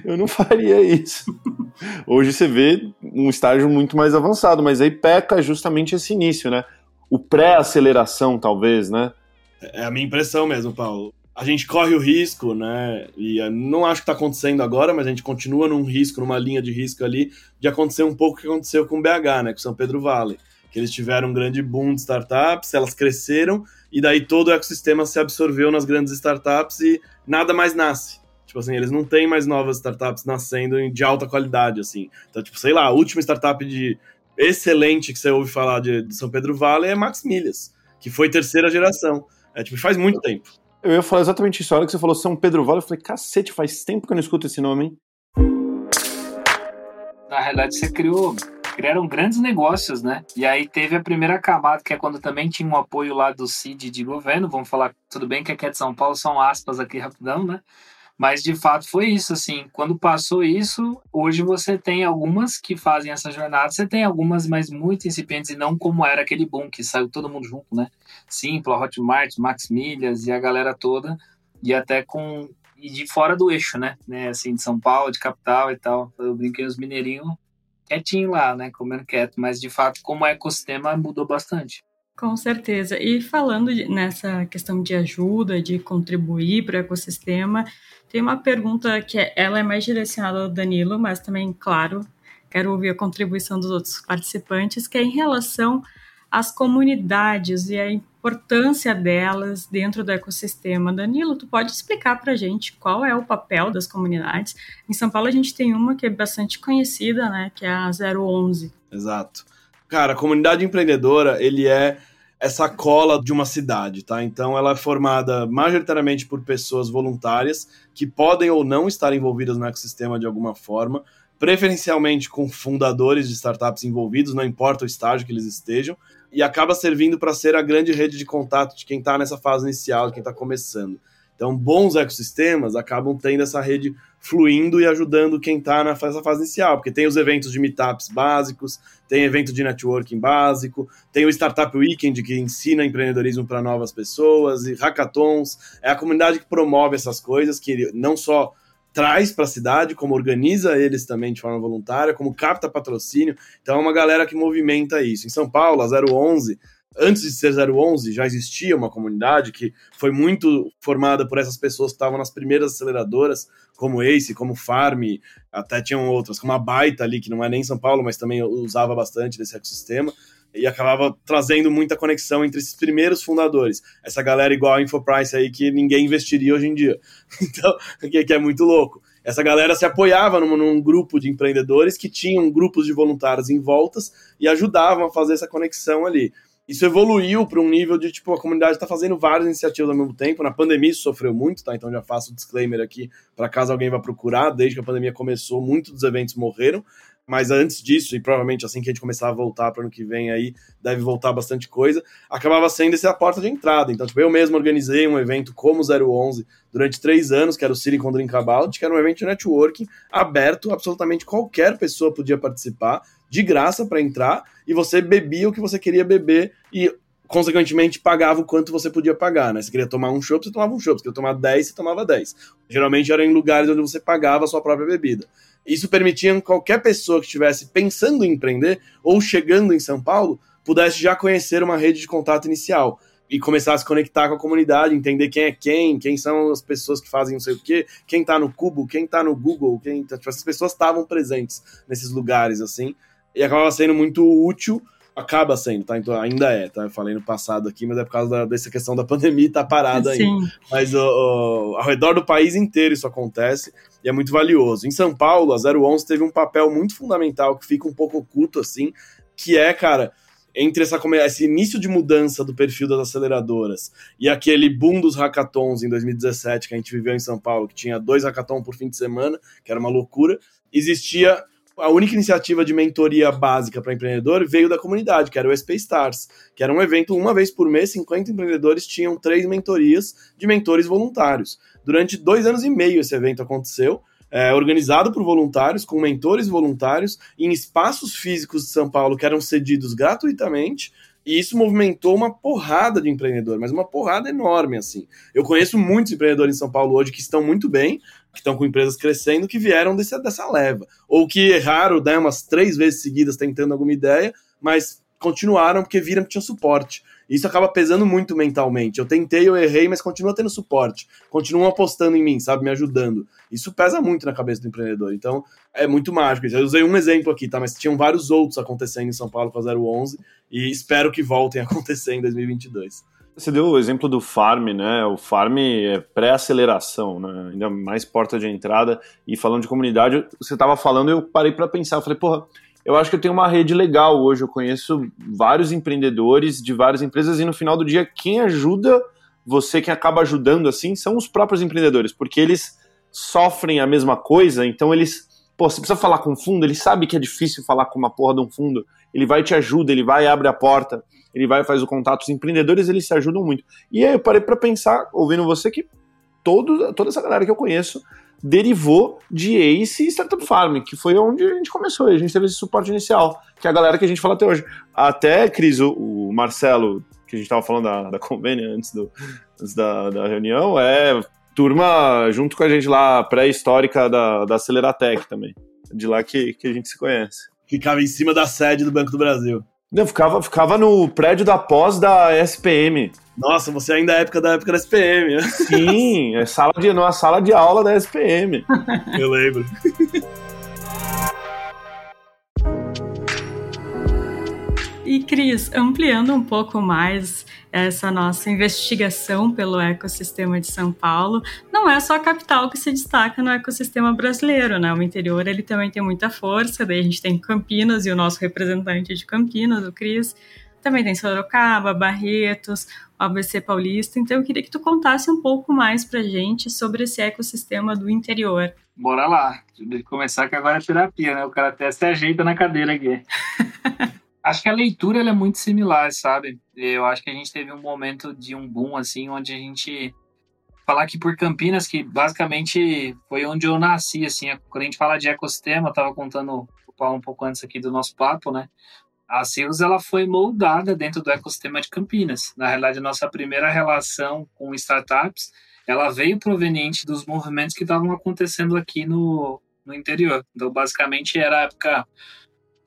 eu não faria isso. Hoje você vê um estágio muito mais avançado, mas aí peca justamente esse início, né? O pré-aceleração, talvez, né? É a minha impressão mesmo, Paulo. a gente corre o risco, né? E não acho que está acontecendo agora, mas a gente continua num risco, numa linha de risco ali, de acontecer um pouco o que aconteceu com o BH, né? Com São Pedro Vale. Que eles tiveram um grande boom de startups, elas cresceram, e daí todo o ecossistema se absorveu nas grandes startups e nada mais nasce. Tipo assim, eles não têm mais novas startups nascendo de alta qualidade, assim. Então, tipo, sei lá, a última startup de excelente que você ouve falar de, de São Pedro Vale é Max Milhas, que foi terceira geração. É, tipo, faz muito tempo. Eu ia falar exatamente isso. A hora que você falou São Pedro Vale, eu falei, cacete, faz tempo que eu não escuto esse nome, hein? Na realidade, você criou criaram grandes negócios, né? E aí teve a primeira camada, que é quando também tinha um apoio lá do CID de governo. Vamos falar, tudo bem que aqui é de São Paulo, são aspas aqui rapidão, né? Mas de fato foi isso, assim. Quando passou isso, hoje você tem algumas que fazem essa jornada, você tem algumas, mas muito incipientes, e não como era aquele boom que saiu todo mundo junto, né? Simpla, Hotmart, Max Milhas e a galera toda, e até com. E de fora do eixo, né? né? Assim, de São Paulo, de capital e tal. Eu brinquei os mineirinhos quietinho lá, né? Comendo quieto, mas de fato, como ecossistema, mudou bastante. Com certeza. E falando de, nessa questão de ajuda, de contribuir para o ecossistema, tem uma pergunta que é, ela é mais direcionada ao Danilo, mas também, claro, quero ouvir a contribuição dos outros participantes, que é em relação às comunidades e a importância delas dentro do ecossistema. Danilo, tu pode explicar para a gente qual é o papel das comunidades? Em São Paulo a gente tem uma que é bastante conhecida, né, que é a 011. Exato. Cara, a comunidade empreendedora, ele é essa cola de uma cidade, tá? Então ela é formada majoritariamente por pessoas voluntárias que podem ou não estar envolvidas no ecossistema de alguma forma, preferencialmente com fundadores de startups envolvidos, não importa o estágio que eles estejam, e acaba servindo para ser a grande rede de contato de quem está nessa fase inicial, quem está começando. Então, bons ecossistemas acabam tendo essa rede fluindo e ajudando quem está nessa fase inicial, porque tem os eventos de meetups básicos, tem evento de networking básico, tem o Startup Weekend que ensina empreendedorismo para novas pessoas, e hackathons. É a comunidade que promove essas coisas, que não só traz para a cidade, como organiza eles também de forma voluntária, como capta patrocínio. Então é uma galera que movimenta isso. Em São Paulo, a 011 antes de ser 011, já existia uma comunidade que foi muito formada por essas pessoas que estavam nas primeiras aceleradoras, como Ace, como Farm, até tinham outras, como a Baita ali, que não é nem São Paulo, mas também usava bastante desse ecossistema, e acabava trazendo muita conexão entre esses primeiros fundadores. Essa galera igual a Infoprice aí, que ninguém investiria hoje em dia. [LAUGHS] Então, que é muito louco essa galera se apoiava num, num, grupo de empreendedores que tinham grupos de voluntários em voltas e ajudavam a fazer essa conexão ali isso evoluiu para um nível de, tipo, a comunidade está fazendo várias iniciativas ao mesmo tempo. Na pandemia isso sofreu muito, tá? Então já faço o disclaimer aqui para caso alguém vá procurar. Desde que a pandemia começou, muitos dos eventos morreram. Mas antes disso, e provavelmente assim que a gente começar a voltar para ano que vem aí, deve voltar bastante coisa, acabava sendo essa a porta de entrada. Então, tipo, eu mesmo organizei um evento como 011 durante três anos, que era o Silicon Drink About, que era um evento de networking aberto, absolutamente qualquer pessoa podia participar de graça para entrar e você bebia o que você queria beber e consequentemente pagava o quanto você podia pagar, né? Se queria tomar um chopp, você tomava um chopp, se queria tomar 10, você tomava 10. Geralmente era em lugares onde você pagava a sua própria bebida. Isso permitia que qualquer pessoa que estivesse pensando em empreender ou chegando em São Paulo pudesse já conhecer uma rede de contato inicial e começar a se conectar com a comunidade, entender quem é quem, quem são as pessoas que fazem não sei o quê, quem tá no Cubo, quem tá no Google, quem tá, tipo, essas pessoas estavam presentes nesses lugares assim e acaba sendo muito útil, acaba sendo, tá? Então ainda é, tá? Eu falei no passado aqui, mas é por causa da, dessa questão da pandemia e tá parada aí. Mas ao redor do país inteiro isso acontece e é muito valioso. Em São Paulo, a 011 teve um papel muito fundamental que fica um pouco oculto assim, que é, cara, entre essa, esse início de mudança do perfil das aceleradoras e aquele boom dos hackathons em 2017 que a gente viveu em São Paulo, que tinha dois hackathons por fim de semana, que era uma loucura, existia a única iniciativa de mentoria básica para empreendedor veio da comunidade, que era o SP Stars, que era um evento uma vez por mês, 50 empreendedores tinham três mentorias de mentores voluntários. Durante dois anos e meio esse evento aconteceu, é, organizado por voluntários, com mentores voluntários, em espaços físicos de São Paulo que eram cedidos gratuitamente, e isso movimentou uma porrada de empreendedor, mas uma porrada enorme, assim. Eu conheço muitos empreendedores em São Paulo hoje que estão muito bem, que estão com empresas crescendo, que vieram desse, dessa leva. Ou que erraram né, umas três vezes seguidas tentando alguma ideia, mas continuaram porque viram que tinha suporte. Isso acaba pesando muito mentalmente. Eu tentei, eu errei, mas continua tendo suporte. Continuam apostando em mim, sabe? Me ajudando. Isso pesa muito na cabeça do empreendedor. Então, é muito mágico. Eu usei um exemplo aqui, tá? Mas tinham vários outros acontecendo em São Paulo com a 011 e espero que voltem a [LAUGHS] acontecer em 2022. Você deu o exemplo do farm, né? O farm é pré-aceleração, né? Ainda mais porta de entrada. E falando de comunidade, você estava falando, eu parei para pensar. Eu falei, porra, eu acho que eu tenho uma rede legal hoje. Eu conheço vários empreendedores de várias empresas e no final do dia, quem ajuda você, quem acaba ajudando assim, são os próprios empreendedores, porque eles sofrem a mesma coisa, então eles. Pô, você precisa falar com fundo, ele sabe que é difícil falar com uma porra de um fundo, ele vai te ajuda, ele vai abre a porta, ele vai faz o contato. Os empreendedores, eles se ajudam muito. E aí eu parei para pensar, ouvindo você, que todo, toda essa galera que eu conheço derivou de Ace e Startup Farm, que foi onde a gente começou, a gente teve esse suporte inicial, que é a galera que a gente fala até hoje. Até, Cris, o, o Marcelo, que a gente estava falando da, da antes, do, antes da, da reunião, é turma junto com a gente lá, pré-histórica da, da Aceleratec também. De lá que, que a gente se conhece. Ficava em cima da sede do Banco do Brasil. Não, ficava, ficava no prédio da pós da SPM. Nossa, você ainda é época da época da SPM. Né? Sim, [LAUGHS] é sala de, numa sala de aula da SPM. Eu lembro. E Cris, ampliando um pouco mais essa nossa investigação pelo ecossistema de São Paulo, não é só a capital que se destaca no ecossistema brasileiro, né? O interior ele também tem muita força, daí a gente tem Campinas e o nosso representante de Campinas, o Cris, também tem Sorocaba, Barretos, ABC Paulista. Então eu queria que tu contasse um pouco mais pra gente sobre esse ecossistema do interior. Bora lá. Começar que agora é terapia, né? O cara até se ajeita na cadeira aqui. [LAUGHS] acho que a leitura é muito similar, sabe? Eu acho que a gente teve um momento de um boom, assim, onde a gente. Falar aqui por Campinas, que basicamente foi onde eu nasci, assim, quando a gente fala de ecossistema, eu tava contando o Paulo um pouco antes aqui do nosso papo, né? A Seus ela foi moldada dentro do ecossistema de Campinas. Na realidade, a nossa primeira relação com startups, ela veio proveniente dos movimentos que estavam acontecendo aqui no, no interior. Então, basicamente, era a época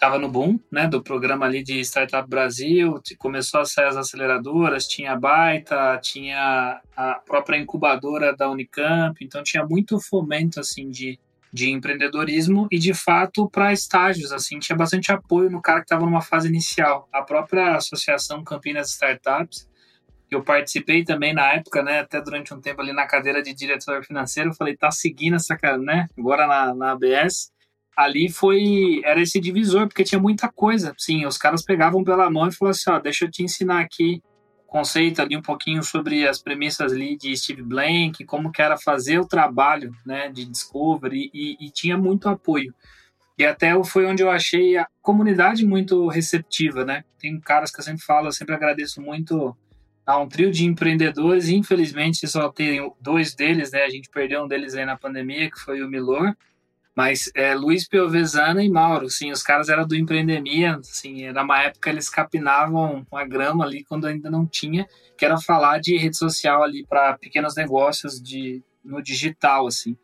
estava no boom, né, do programa ali de Startup Brasil, começou a sair as aceleradoras, tinha a Baita, tinha a própria incubadora da Unicamp, então tinha muito fomento, assim, de, de empreendedorismo e, de fato, para estágios, assim, tinha bastante apoio no cara que estava numa fase inicial. A própria Associação Campinas Startups, que eu participei também na época, né, até durante um tempo ali na cadeira de diretor financeiro, eu falei, tá seguindo essa, né, agora na, na ABS, ali foi era esse divisor porque tinha muita coisa. Sim os caras pegavam pela mão e falavam assim ó deixa eu te ensinar aqui conceito ali um pouquinho sobre as premissas ali de Steve Blank como que era fazer o trabalho né de discovery e, e tinha muito apoio. E até foi onde eu achei a comunidade muito receptiva né? Tem caras que eu sempre falo eu sempre agradeço muito a um trio de empreendedores infelizmente só tem dois deles né? A gente perdeu um deles aí na pandemia que foi o Milor mas é, Luiz Piovesana e Mauro, sim, os caras eram do Empreendemia, assim, era uma época eles capinavam uma grama ali quando ainda não tinha, que era falar de rede social ali para pequenos negócios de, no digital, assim.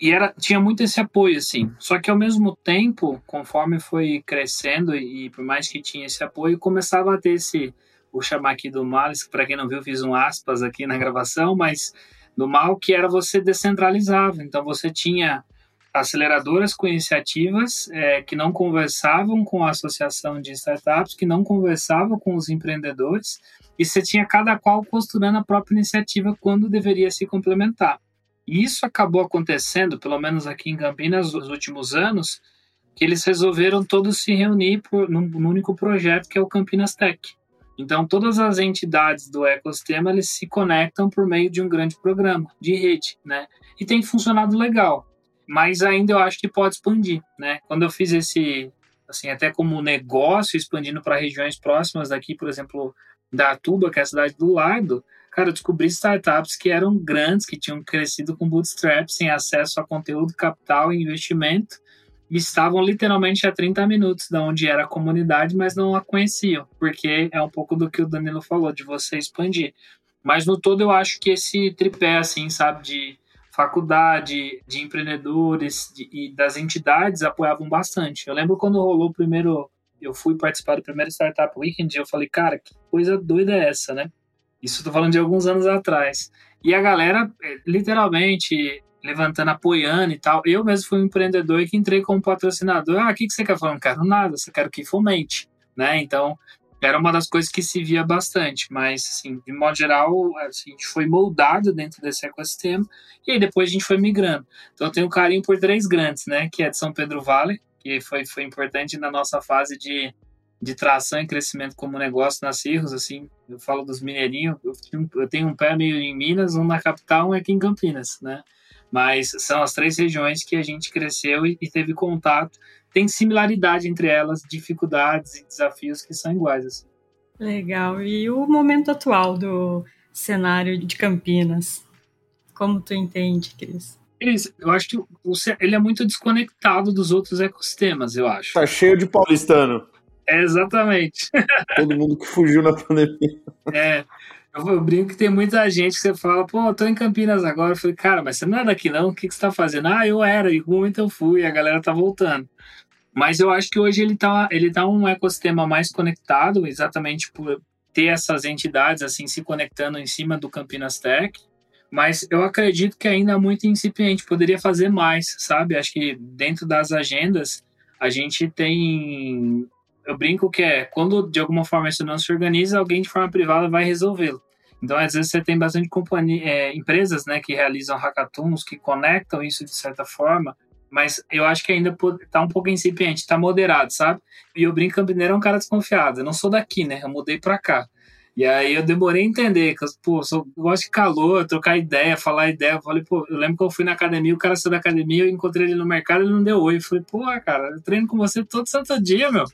E era, tinha muito esse apoio, assim. Só que ao mesmo tempo, conforme foi crescendo e, e por mais que tinha esse apoio, começava a ter esse, vou chamar aqui do mal, para quem não viu, fiz um aspas aqui na gravação, mas do mal que era você descentralizava. Então você tinha aceleradoras com iniciativas é, que não conversavam com a associação de startups, que não conversavam com os empreendedores, e você tinha cada qual costurando a própria iniciativa quando deveria se complementar. E isso acabou acontecendo, pelo menos aqui em Campinas, nos últimos anos, que eles resolveram todos se reunir por, num, num único projeto que é o Campinas Tech. Então, todas as entidades do ecossistema eles se conectam por meio de um grande programa de rede, né? E tem funcionado legal mas ainda eu acho que pode expandir, né? Quando eu fiz esse, assim, até como negócio, expandindo para regiões próximas daqui, por exemplo, da Atuba, que é a cidade do lado, cara, eu descobri startups que eram grandes, que tinham crescido com bootstrap, sem acesso a conteúdo, capital e investimento, e estavam literalmente a 30 minutos da onde era a comunidade, mas não a conheciam, porque é um pouco do que o Danilo falou, de você expandir. Mas no todo eu acho que esse tripé, assim, sabe, de faculdade, de empreendedores de, e das entidades apoiavam bastante. Eu lembro quando rolou o primeiro eu fui participar do primeiro Startup Weekend e eu falei, cara, que coisa doida é essa, né? Isso eu tô falando de alguns anos atrás. E a galera, é, literalmente, levantando, apoiando e tal. Eu mesmo fui um empreendedor que entrei como patrocinador. Ah, o que, que você quer falar? Não quero nada, você quer que fomente, né? Então, era uma das coisas que se via bastante, mas, assim, de modo geral, assim, a gente foi moldado dentro desse ecossistema e aí depois a gente foi migrando. Então, eu tenho carinho por três grandes, né? Que é de São Pedro Vale, que foi, foi importante na nossa fase de, de tração e crescimento como negócio nas Cirros, assim, eu falo dos mineirinhos, eu, eu tenho um pé meio em Minas, um na capital, um aqui em Campinas, né? Mas são as três regiões que a gente cresceu e, e teve contato tem similaridade entre elas, dificuldades e desafios que são iguais. Assim. Legal. E o momento atual do cenário de Campinas? Como tu entende, Cris? Eu acho que ele é muito desconectado dos outros ecossistemas, eu acho. Tá cheio de paulistano. É, exatamente. Todo mundo que fugiu na pandemia. É. Eu, brinco que tem muita gente que você fala, pô, eu tô em Campinas agora. Eu falei, cara, mas você não é daqui não? O que, que você tá fazendo? Ah, eu era, e no momento eu fui, a galera tá voltando. Mas eu acho que hoje ele está ele tá um ecossistema mais conectado, exatamente por ter essas entidades assim se conectando em cima do Campinas Tech. Mas eu acredito que ainda é muito incipiente, poderia fazer mais, sabe? Acho que dentro das agendas a gente tem. Eu brinco que é quando de alguma forma isso não se organiza, alguém de forma privada vai resolvê-lo. Então, às vezes, você tem bastante companhia, é, empresas né, que realizam hackathons, que conectam isso de certa forma, mas eu acho que ainda tá um pouco incipiente, tá moderado, sabe? E o Brinco Campineiro é um cara desconfiado. Eu não sou daqui, né? Eu mudei pra cá. E aí eu demorei a entender, que eu, pô, eu gosto de calor, trocar ideia, falar ideia. Eu falei, pô, eu lembro que eu fui na academia, o cara saiu da academia, eu encontrei ele no mercado, ele não deu oi. Eu falei, pô, cara, eu treino com você todo santo dia, meu.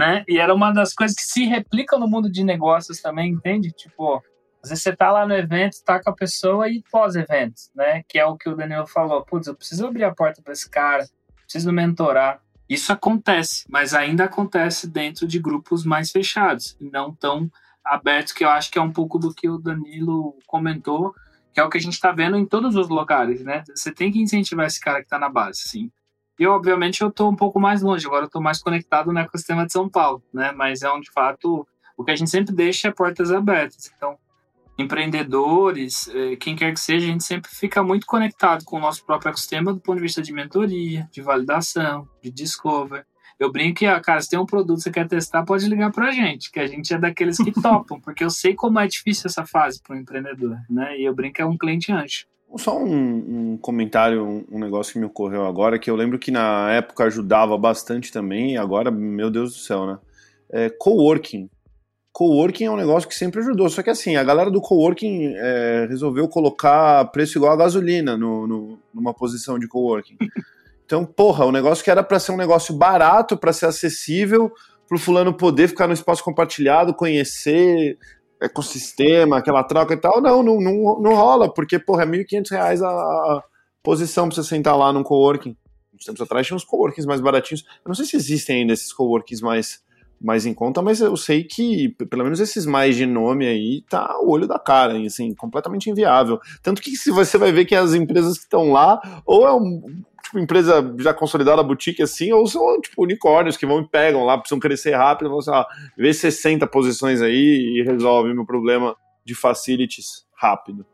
Né? E era uma das coisas que se replicam no mundo de negócios também, entende? Tipo, às vezes você tá lá no evento, tá com a pessoa e pós-evento, né? Que é o que o Daniel falou. Putz, eu preciso abrir a porta para esse cara, preciso mentorar. Isso acontece, mas ainda acontece dentro de grupos mais fechados não tão abertos, que eu acho que é um pouco do que o Danilo comentou, que é o que a gente está vendo em todos os lugares, né? Você tem que incentivar esse cara que está na base, sim. E, obviamente, eu estou um pouco mais longe, agora eu estou mais conectado no ecossistema de São Paulo, né? Mas é onde, de fato, o que a gente sempre deixa é portas abertas. Então, empreendedores, eh, quem quer que seja, a gente sempre fica muito conectado com o nosso próprio ecossistema do ponto de vista de mentoria, de validação, de discover. Eu brinco que, ah, cara, se tem um produto que você quer testar, pode ligar para a gente, que a gente é daqueles que [LAUGHS] topam, porque eu sei como é difícil essa fase para o empreendedor, né? E eu brinco que é um cliente anjo. Só um, um comentário, um, um, negócio que me ocorreu agora, que eu lembro que na época ajudava bastante também, e agora, meu Deus do céu, né? É, coworking coworking é um negócio que sempre ajudou. Só que assim, a galera do coworking é, resolveu colocar preço igual a gasolina no, no, numa posição de coworking. [LAUGHS] Então, porra, o negócio que era para ser um negócio barato, para ser acessível, para o fulano poder ficar no espaço compartilhado, conhecer ecossistema, aquela troca e tal, não, não, não, não rola, porque, porra, é R$ 1.500 a posição para você sentar lá num coworking. Uns tempos atrás tinha uns coworkings mais baratinhos. Eu não sei se existem ainda esses coworkings mais mais em conta, mas eu sei que, pelo menos esses mais de nome aí, tá o olho da cara, assim, completamente inviável. Tanto que se você vai ver que as empresas que estão lá, ou é um, tipo, empresa já consolidada, boutique assim, ou são, tipo, unicórnios que vão e pegam lá, precisam crescer rápido, vão, sei lá, ver 60 posições aí e resolve meu problema de facilities rápido.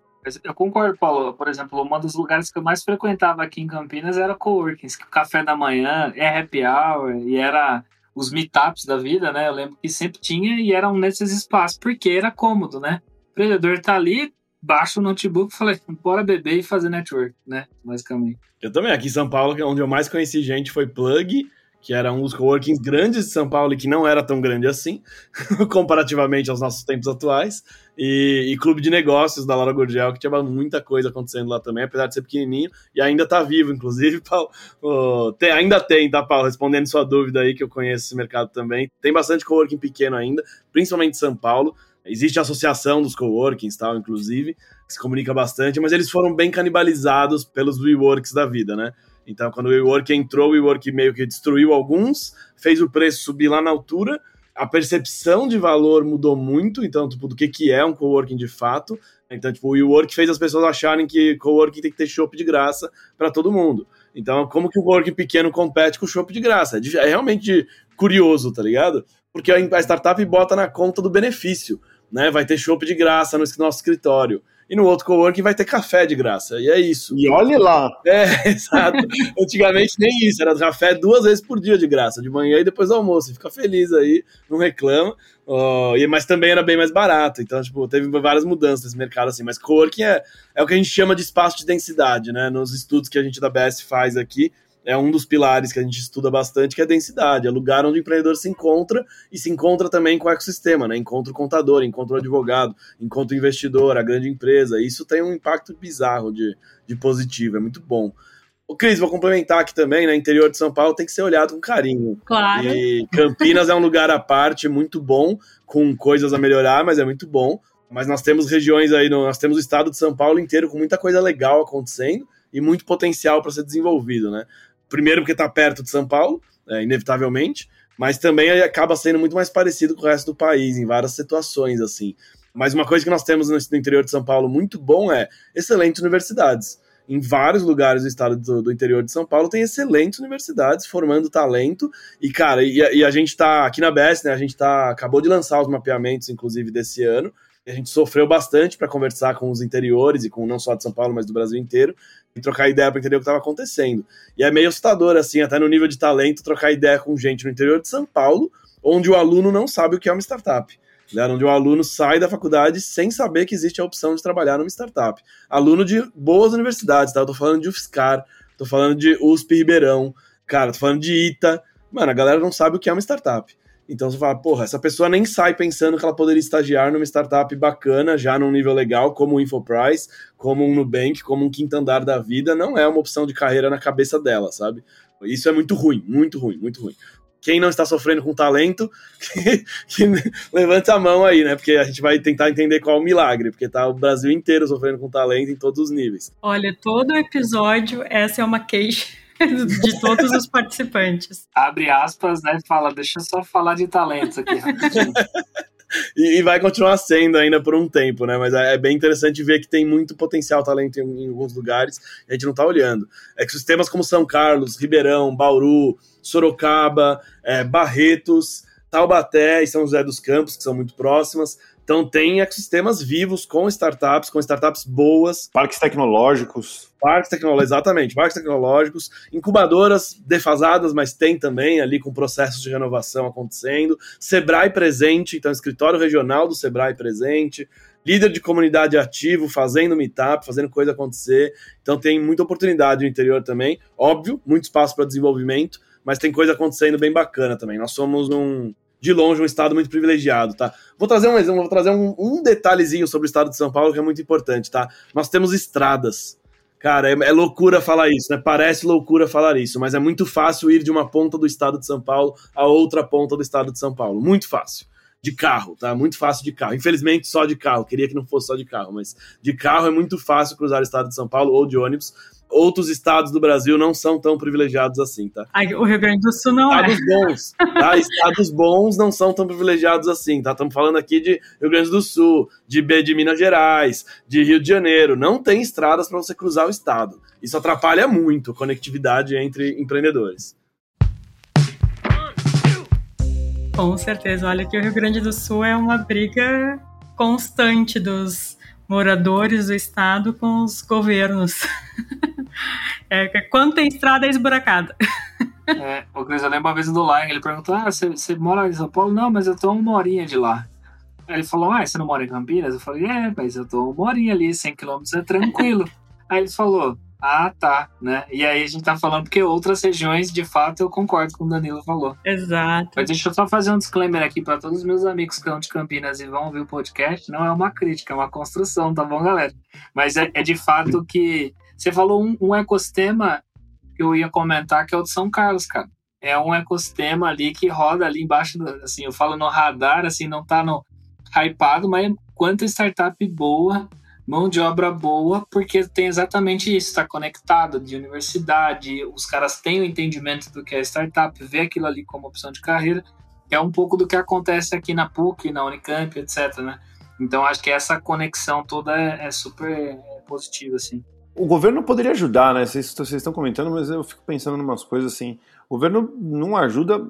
Eu concordo, Paulo. Por exemplo, um dos lugares que eu mais frequentava aqui em Campinas era coworkings, que o café da manhã é happy hour e era os meetups da vida, né? Eu lembro que sempre tinha e eram nesses espaços, porque era cômodo, né? O empreendedor tá ali, baixa o notebook e falei, bora beber e fazer network, né? Basicamente. Eu também, aqui em São Paulo, é onde eu mais conheci gente foi Plug, que era um dos coworkings grandes de São Paulo e que não era tão grande assim, [LAUGHS] comparativamente aos nossos tempos atuais, e, e, Clube de Negócios da Laura Gurgel, que tinha muita coisa acontecendo lá também, apesar de ser pequenininho, e ainda tá vivo, inclusive, [LAUGHS] Paulo, oh, tem, ainda tem, tá, Paulo? Respondendo sua dúvida aí, que eu conheço esse mercado também, tem bastante coworking pequeno ainda, principalmente em São Paulo, existe a associação dos coworkings, tal, inclusive, que se comunica bastante, mas eles foram bem canibalizados pelos WeWorks da vida, né? Então, quando o WeWork entrou, o WeWork meio que destruiu alguns, fez o preço subir lá na altura, a percepção de valor mudou muito, então, tipo, do que, que é um coworking de fato. Então, tipo, o WeWork fez as pessoas acharem que coworking tem que ter show de graça para todo mundo. Então, como que o coworking pequeno compete com o shopping de graça? É, é realmente curioso, tá ligado? Porque a startup bota na conta do benefício, né? Vai ter shopping de graça no nosso escritório e no outro coworking vai ter café de graça. E é isso. E olhe lá. [LAUGHS] É, exato. Antigamente nem isso, era café duas vezes por dia de graça, de manhã e depois do almoço. Fica feliz aí, não reclama. Uh, e, mas também era bem mais barato. Então, tipo, teve várias mudanças nesse mercado assim. Mas coworking é, é o que a gente chama de espaço de densidade, né? Nos estudos que a gente da BS faz aqui, é um dos pilares que a gente estuda bastante, que é a densidade, é lugar onde o empreendedor se encontra e se encontra também com o ecossistema, né? Encontra o contador, encontra o advogado, encontra o investidor, a grande empresa. Isso tem um impacto bizarro de, de positivo, é muito bom. O Cris, vou complementar aqui também, né? Interior de São Paulo tem que ser olhado com carinho. Claro. E Campinas é um lugar à parte, muito bom, com coisas a melhorar, mas é muito bom. Mas nós temos regiões aí, nós temos o estado de São Paulo inteiro com muita coisa legal acontecendo e muito potencial para ser desenvolvido, né? Primeiro porque está perto de São Paulo, é, inevitavelmente, mas também acaba sendo muito mais parecido com o resto do país, em várias situações, assim. Mas uma coisa que nós temos no interior de São Paulo muito bom é excelentes universidades. Em vários lugares do estado do, do interior de São Paulo tem excelentes universidades formando talento. E, cara, e, e a gente está aqui na BS, né? A gente tá, acabou de lançar os mapeamentos, inclusive, desse ano. A gente sofreu bastante para conversar com os interiores e com não só de São Paulo, mas do Brasil inteiro e trocar ideia para entender o que estava acontecendo. E é meio assustador, assim, até no nível de talento, trocar ideia com gente no interior de São Paulo, onde o aluno não sabe o que é uma startup. Né? Onde o aluno sai da faculdade sem saber que existe a opção de trabalhar numa startup. Aluno de boas universidades, tá? Eu tô falando de UFSCar, tô falando de USP Ribeirão, cara, tô falando de ITA. Mano, a galera não sabe o que é uma startup. Então você fala, porra, essa pessoa nem sai pensando que ela poderia estagiar numa startup bacana, já num nível legal, como o Infoprice, como um Nubank, como um quinto andar da vida, não é uma opção de carreira na cabeça dela, sabe? Isso é muito ruim, muito ruim, muito ruim. Quem não está sofrendo com talento, [LAUGHS] que, que levanta a mão aí, né? Porque a gente vai tentar entender qual é o milagre, porque tá o Brasil inteiro sofrendo com talento em todos os níveis. Olha, todo episódio, essa é uma queixa [LAUGHS] de todos os participantes. Abre aspas, né? Fala, deixa eu só falar de talentos aqui [LAUGHS] e, e, vai continuar sendo ainda por um tempo, né? Mas é, é bem interessante ver que tem muito potencial talento em, em alguns lugares e a gente não está olhando. Ecossistemas como São Carlos, Ribeirão, Bauru, Sorocaba, é, Barretos, Taubaté e São José dos Campos, que são muito próximas, então tem ecossistemas vivos com startups, com startups boas. Parques tecnológicos. Parques tecnológicos, exatamente, parques tecnológicos, incubadoras defasadas, mas tem também ali com processos de renovação acontecendo. Sebrae presente, então escritório regional do Sebrae presente, líder de comunidade ativo, fazendo meetup, fazendo coisa acontecer. Então tem muita oportunidade no interior também. Óbvio, muito espaço para desenvolvimento, mas tem coisa acontecendo bem bacana também. Nós somos um de longe um estado muito privilegiado, tá? Vou trazer um exemplo, vou trazer um, um, detalhezinho sobre o estado de São Paulo que é muito importante, tá? Nós temos estradas. Cara, é, é, loucura falar isso, né? Parece loucura falar isso, mas é muito fácil ir de uma ponta do estado de São Paulo a outra ponta do estado de São Paulo. Muito fácil. De carro, tá? Muito fácil de carro. Infelizmente, só de carro. Queria que não fosse só de carro, mas de carro é muito fácil cruzar o estado de São Paulo ou de ônibus outros estados do Brasil não são tão privilegiados assim, tá? o Rio Grande do Sul não estados é. Bons, tá? [LAUGHS] Estados bons não são tão privilegiados assim, tá? Estamos falando aqui de Rio Grande do Sul, de, de Minas Gerais, de Rio de Janeiro. Não tem estradas para você cruzar o estado. Isso atrapalha muito a conectividade entre empreendedores. Com certeza. Olha que o Rio Grande do Sul é uma briga constante dos moradores do estado com os governos. [LAUGHS] é, quando tem estrada é esburacada. [LAUGHS] É, o Cris, eu lembro uma vez do Lion, ele perguntou: Ah, você, você mora em São Paulo? Não, mas eu tô uma horinha de lá. Aí ele falou: Ah, você não mora em Campinas? Eu falei: É, mas eu tô uma horinha ali, 100 km é tranquilo. [LAUGHS] Aí ele falou: ah, tá, né? E aí a gente tá falando porque outras regiões, de fato, eu concordo com o Danilo falou. Exato. Mas deixa eu só fazer um disclaimer aqui para todos os meus amigos que estão de Campinas e vão ouvir o podcast. Não é uma crítica, é uma construção, tá bom, galera? Mas é, é de fato que. Você falou um, um ecossistema que eu ia comentar, que é o de São Carlos, cara. É um ecossistema ali que roda ali embaixo, do, assim, eu falo no radar, assim, não tá no hypado, mas quanta startup boa mão de obra boa, porque tem exatamente isso, está conectado de universidade, os caras têm o entendimento do que é startup, vê aquilo ali como opção de carreira, é um pouco do que acontece aqui na PUC, na Unicamp, etc, né? Então acho que essa conexão toda é, é super positiva, assim. o governo poderia ajudar, né? Vocês, vocês estão comentando, mas eu fico pensando em umas coisas assim. O governo não ajuda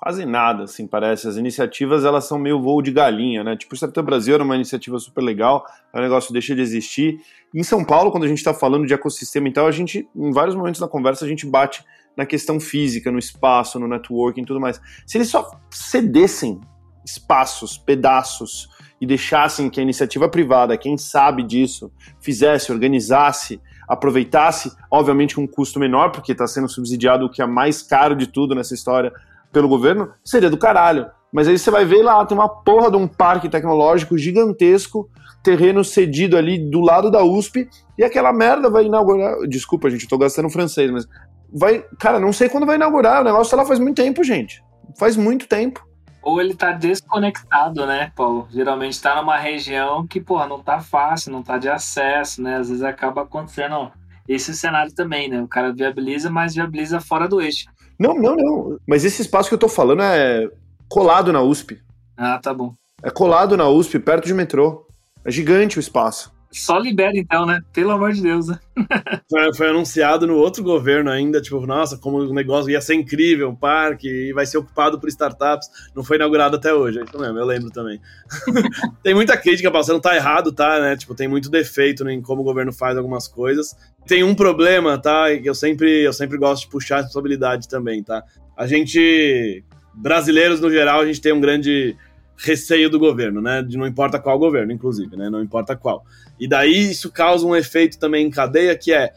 quase nada, assim, parece. As iniciativas, elas são meio voo de galinha, né? Tipo, o Startup Brasil era uma iniciativa super legal, o negócio deixa de existir. Em São Paulo, quando a gente está falando de ecossistema e tal, a gente, em vários momentos da conversa, a gente bate na questão física, no espaço, no networking e tudo mais. Se eles só cedessem espaços, pedaços, e deixassem que a iniciativa privada, quem sabe disso, fizesse, organizasse, aproveitasse, obviamente com um custo menor, porque está sendo subsidiado o que é mais caro de tudo nessa história pelo governo, seria do caralho. Mas aí você vai ver lá, tem uma porra de um parque tecnológico gigantesco, terreno cedido ali do lado da USP, e aquela merda vai inaugurar. Desculpa, gente, eu tô gastando francês, mas. Vai. Cara, não sei quando vai inaugurar. O negócio tá lá faz muito tempo, gente. Faz muito tempo ou ele tá desconectado, né, Paulo? Geralmente tá numa região que, porra, não tá fácil, não tá de acesso, né? Às vezes acaba acontecendo esse cenário também, né? O cara viabiliza, mas viabiliza fora do eixo. Não, não, não. Mas esse espaço que eu tô falando é colado na USP. Ah, tá bom. É colado na USP, perto de metrô. É gigante o espaço. Só libera então, né? Pelo amor de Deus, né? [LAUGHS] foi, foi, anunciado no outro governo ainda, tipo, nossa, como o negócio ia ser incrível, um parque, e vai ser ocupado por startups. Não foi inaugurado até hoje, é isso mesmo, eu lembro também. [LAUGHS] tem muita crítica, passando, tá errado, tá, né? Tipo, tem muito defeito em como o governo faz algumas coisas. Tem um problema, tá? Que eu sempre, eu sempre gosto de puxar a responsabilidade também, tá? A gente, brasileiros no geral, a gente tem um grande receio do governo, né? De não importa qual governo, inclusive, né? Não importa qual. E daí isso causa um efeito também em cadeia que é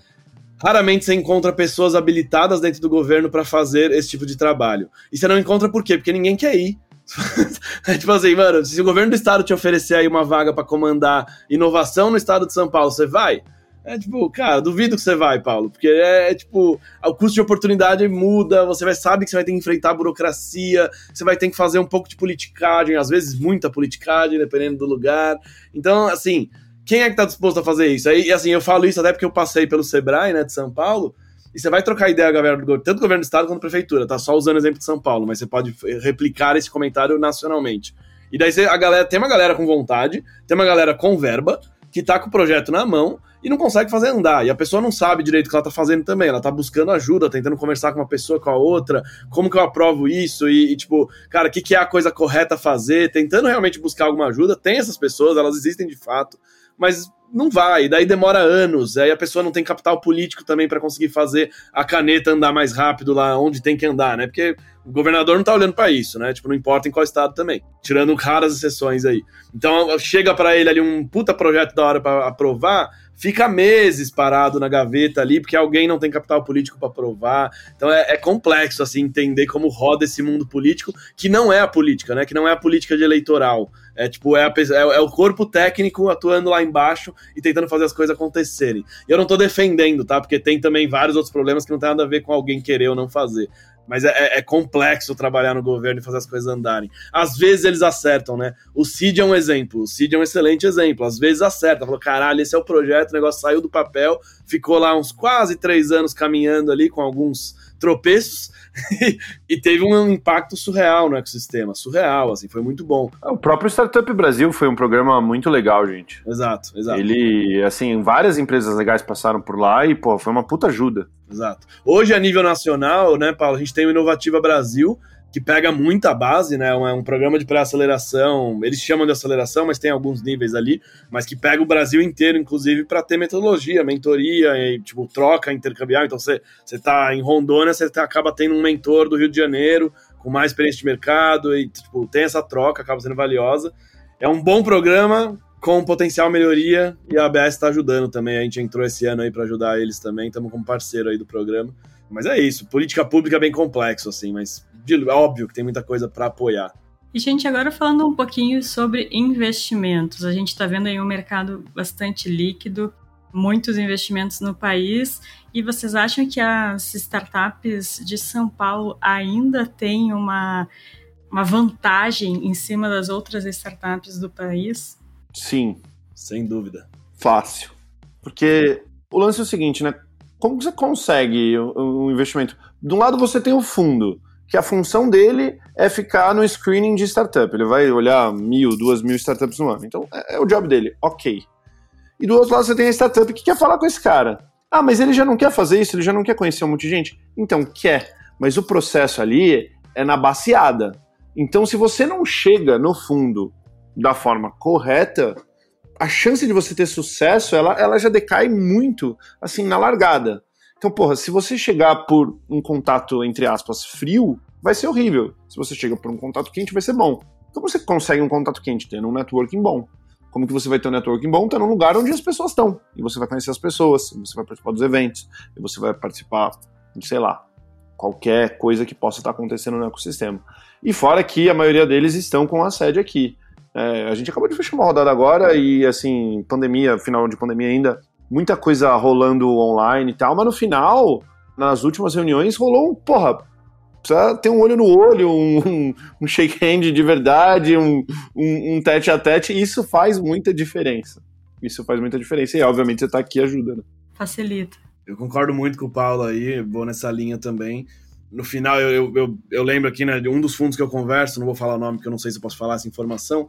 raramente você encontra pessoas habilitadas dentro do governo para fazer esse tipo de trabalho. E você não encontra por quê? Porque ninguém quer ir. [LAUGHS] é tipo assim, mano, se o governo do estado te oferecer aí uma vaga para comandar inovação no estado de São Paulo, você vai? É tipo, cara, duvido que você vai, Paulo, porque é, é, tipo, o custo de oportunidade muda, você vai sabe que você vai ter que enfrentar a burocracia, você vai ter que fazer um pouco de politicagem, às vezes muita politicagem, dependendo do lugar. Então, assim, quem é que tá disposto a fazer isso? Aí, assim, eu falo isso até porque eu passei pelo Sebrae, né, de São Paulo, e você vai trocar ideia, galera, tanto do governo do estado quanto da prefeitura, tá? Só usando o exemplo de São Paulo, mas você pode replicar esse comentário nacionalmente. E daí você, a galera, tem uma galera com vontade, tem uma galera com verba, que tá com o projeto na mão, e não consegue fazer andar. E a pessoa não sabe direito o que ela tá fazendo também. Ela tá buscando ajuda, tentando conversar com uma pessoa, com a outra, como que eu aprovo isso, e, e tipo, cara, o que, que é a coisa correta a fazer, tentando realmente buscar alguma ajuda. Tem essas pessoas, elas existem de fato, mas não vai, daí demora anos, aí a pessoa não tem capital político também para conseguir fazer a caneta andar mais rápido lá onde tem que andar, né? Porque o governador não tá olhando para isso, né? Tipo, não importa em qual estado também, tirando raras exceções aí. Então, chega para ele ali um puta projeto da hora para aprovar, fica meses parado na gaveta ali, porque alguém não tem capital político para aprovar. Então é, é, complexo assim entender como roda esse mundo político, que não é a política, né? Que não é a política de eleitoral. É tipo, é, a, é, é o corpo técnico atuando lá embaixo e tentando fazer as coisas acontecerem. Eu não tô defendendo, tá? Porque tem também vários outros problemas que não tem nada a ver com alguém querer ou não fazer. Mas é, é, é, complexo trabalhar no governo e fazer as coisas andarem. Às vezes eles acertam, né? O Cid é um exemplo. O Cid é um excelente exemplo. Às vezes acerta. Falou, caralho, esse é o projeto, o negócio saiu do papel, ficou lá uns quase três anos caminhando ali com alguns tropeços [LAUGHS] e teve um impacto surreal no ecossistema, surreal, assim, foi muito bom. O próprio Startup Brasil foi um programa muito legal, gente. Exato, exato. Ele, assim, várias empresas legais passaram por lá e, pô, foi uma puta ajuda. Exato. Hoje, a nível nacional, né, Paulo, a gente tem o Inovativa Brasil, que pega muita base, né? É um programa de pré-aceleração. Eles chamam de aceleração, mas tem alguns níveis ali, mas que pega o Brasil inteiro, inclusive, para ter metodologia, mentoria e tipo troca intercambiar. Então você você tá em Rondônia, você tá, acaba tendo um mentor do Rio de Janeiro com mais experiência de mercado e tipo tem essa troca, acaba sendo valiosa. É um bom programa com potencial melhoria e a ABS está ajudando também. A gente entrou esse ano aí para ajudar eles também, estamos como parceiro aí do programa. Mas é isso, política pública é bem complexo assim, mas óbvio que tem muita coisa para apoiar. E, gente, agora falando um pouquinho sobre investimentos. A gente está vendo aí um mercado bastante líquido, muitos investimentos no país. E vocês acham que as startups de São Paulo ainda têm uma, uma vantagem em cima das outras startups do país? Sim. Sem dúvida. Fácil. Porque o lance é o seguinte, né? Como você consegue um investimento? De um lado você tem o fundo que a função dele é ficar no screening de startup. Ele vai olhar mil, duas mil startups no ano. Então, é, é o job dele. Ok. E do outro lado você tem a startup que quer falar com esse cara. Ah, mas ele já não quer fazer isso, ele já não quer conhecer um monte de gente? Então, quer. Mas o processo ali é na baseada. Então, se você não chega no fundo da forma correta, a chance de você ter sucesso, ela, ela já decai muito, assim, na largada. Então, porra, se você chegar por um contato, entre aspas, frio, vai ser horrível. Se você chega por um contato quente, vai ser bom. Então você consegue um contato quente tendo um networking bom. Como que você vai ter um networking bom? Tendo um lugar onde as pessoas estão. E você vai conhecer as pessoas, você vai participar dos eventos, e você vai participar, sei lá, qualquer coisa que possa estar acontecendo no ecossistema. E fora que a maioria deles estão com a sede aqui. É, a gente acabou de fechar uma rodada agora e, assim, pandemia, final de pandemia ainda, muita coisa rolando online e tal, mas no final, nas últimas reuniões, rolou um, porra, precisa ter um olho no olho, um, um shake hand de verdade, um, um, um, tete a tete, e isso faz muita diferença. Isso faz muita diferença, e obviamente você está aqui ajudando. Né? Facilita. Eu concordo muito com o Paulo aí, vou nessa linha também no final, eu, eu, eu, lembro aqui, né, de um dos fundos que eu converso, não vou falar o nome, porque eu não sei se eu posso falar essa informação,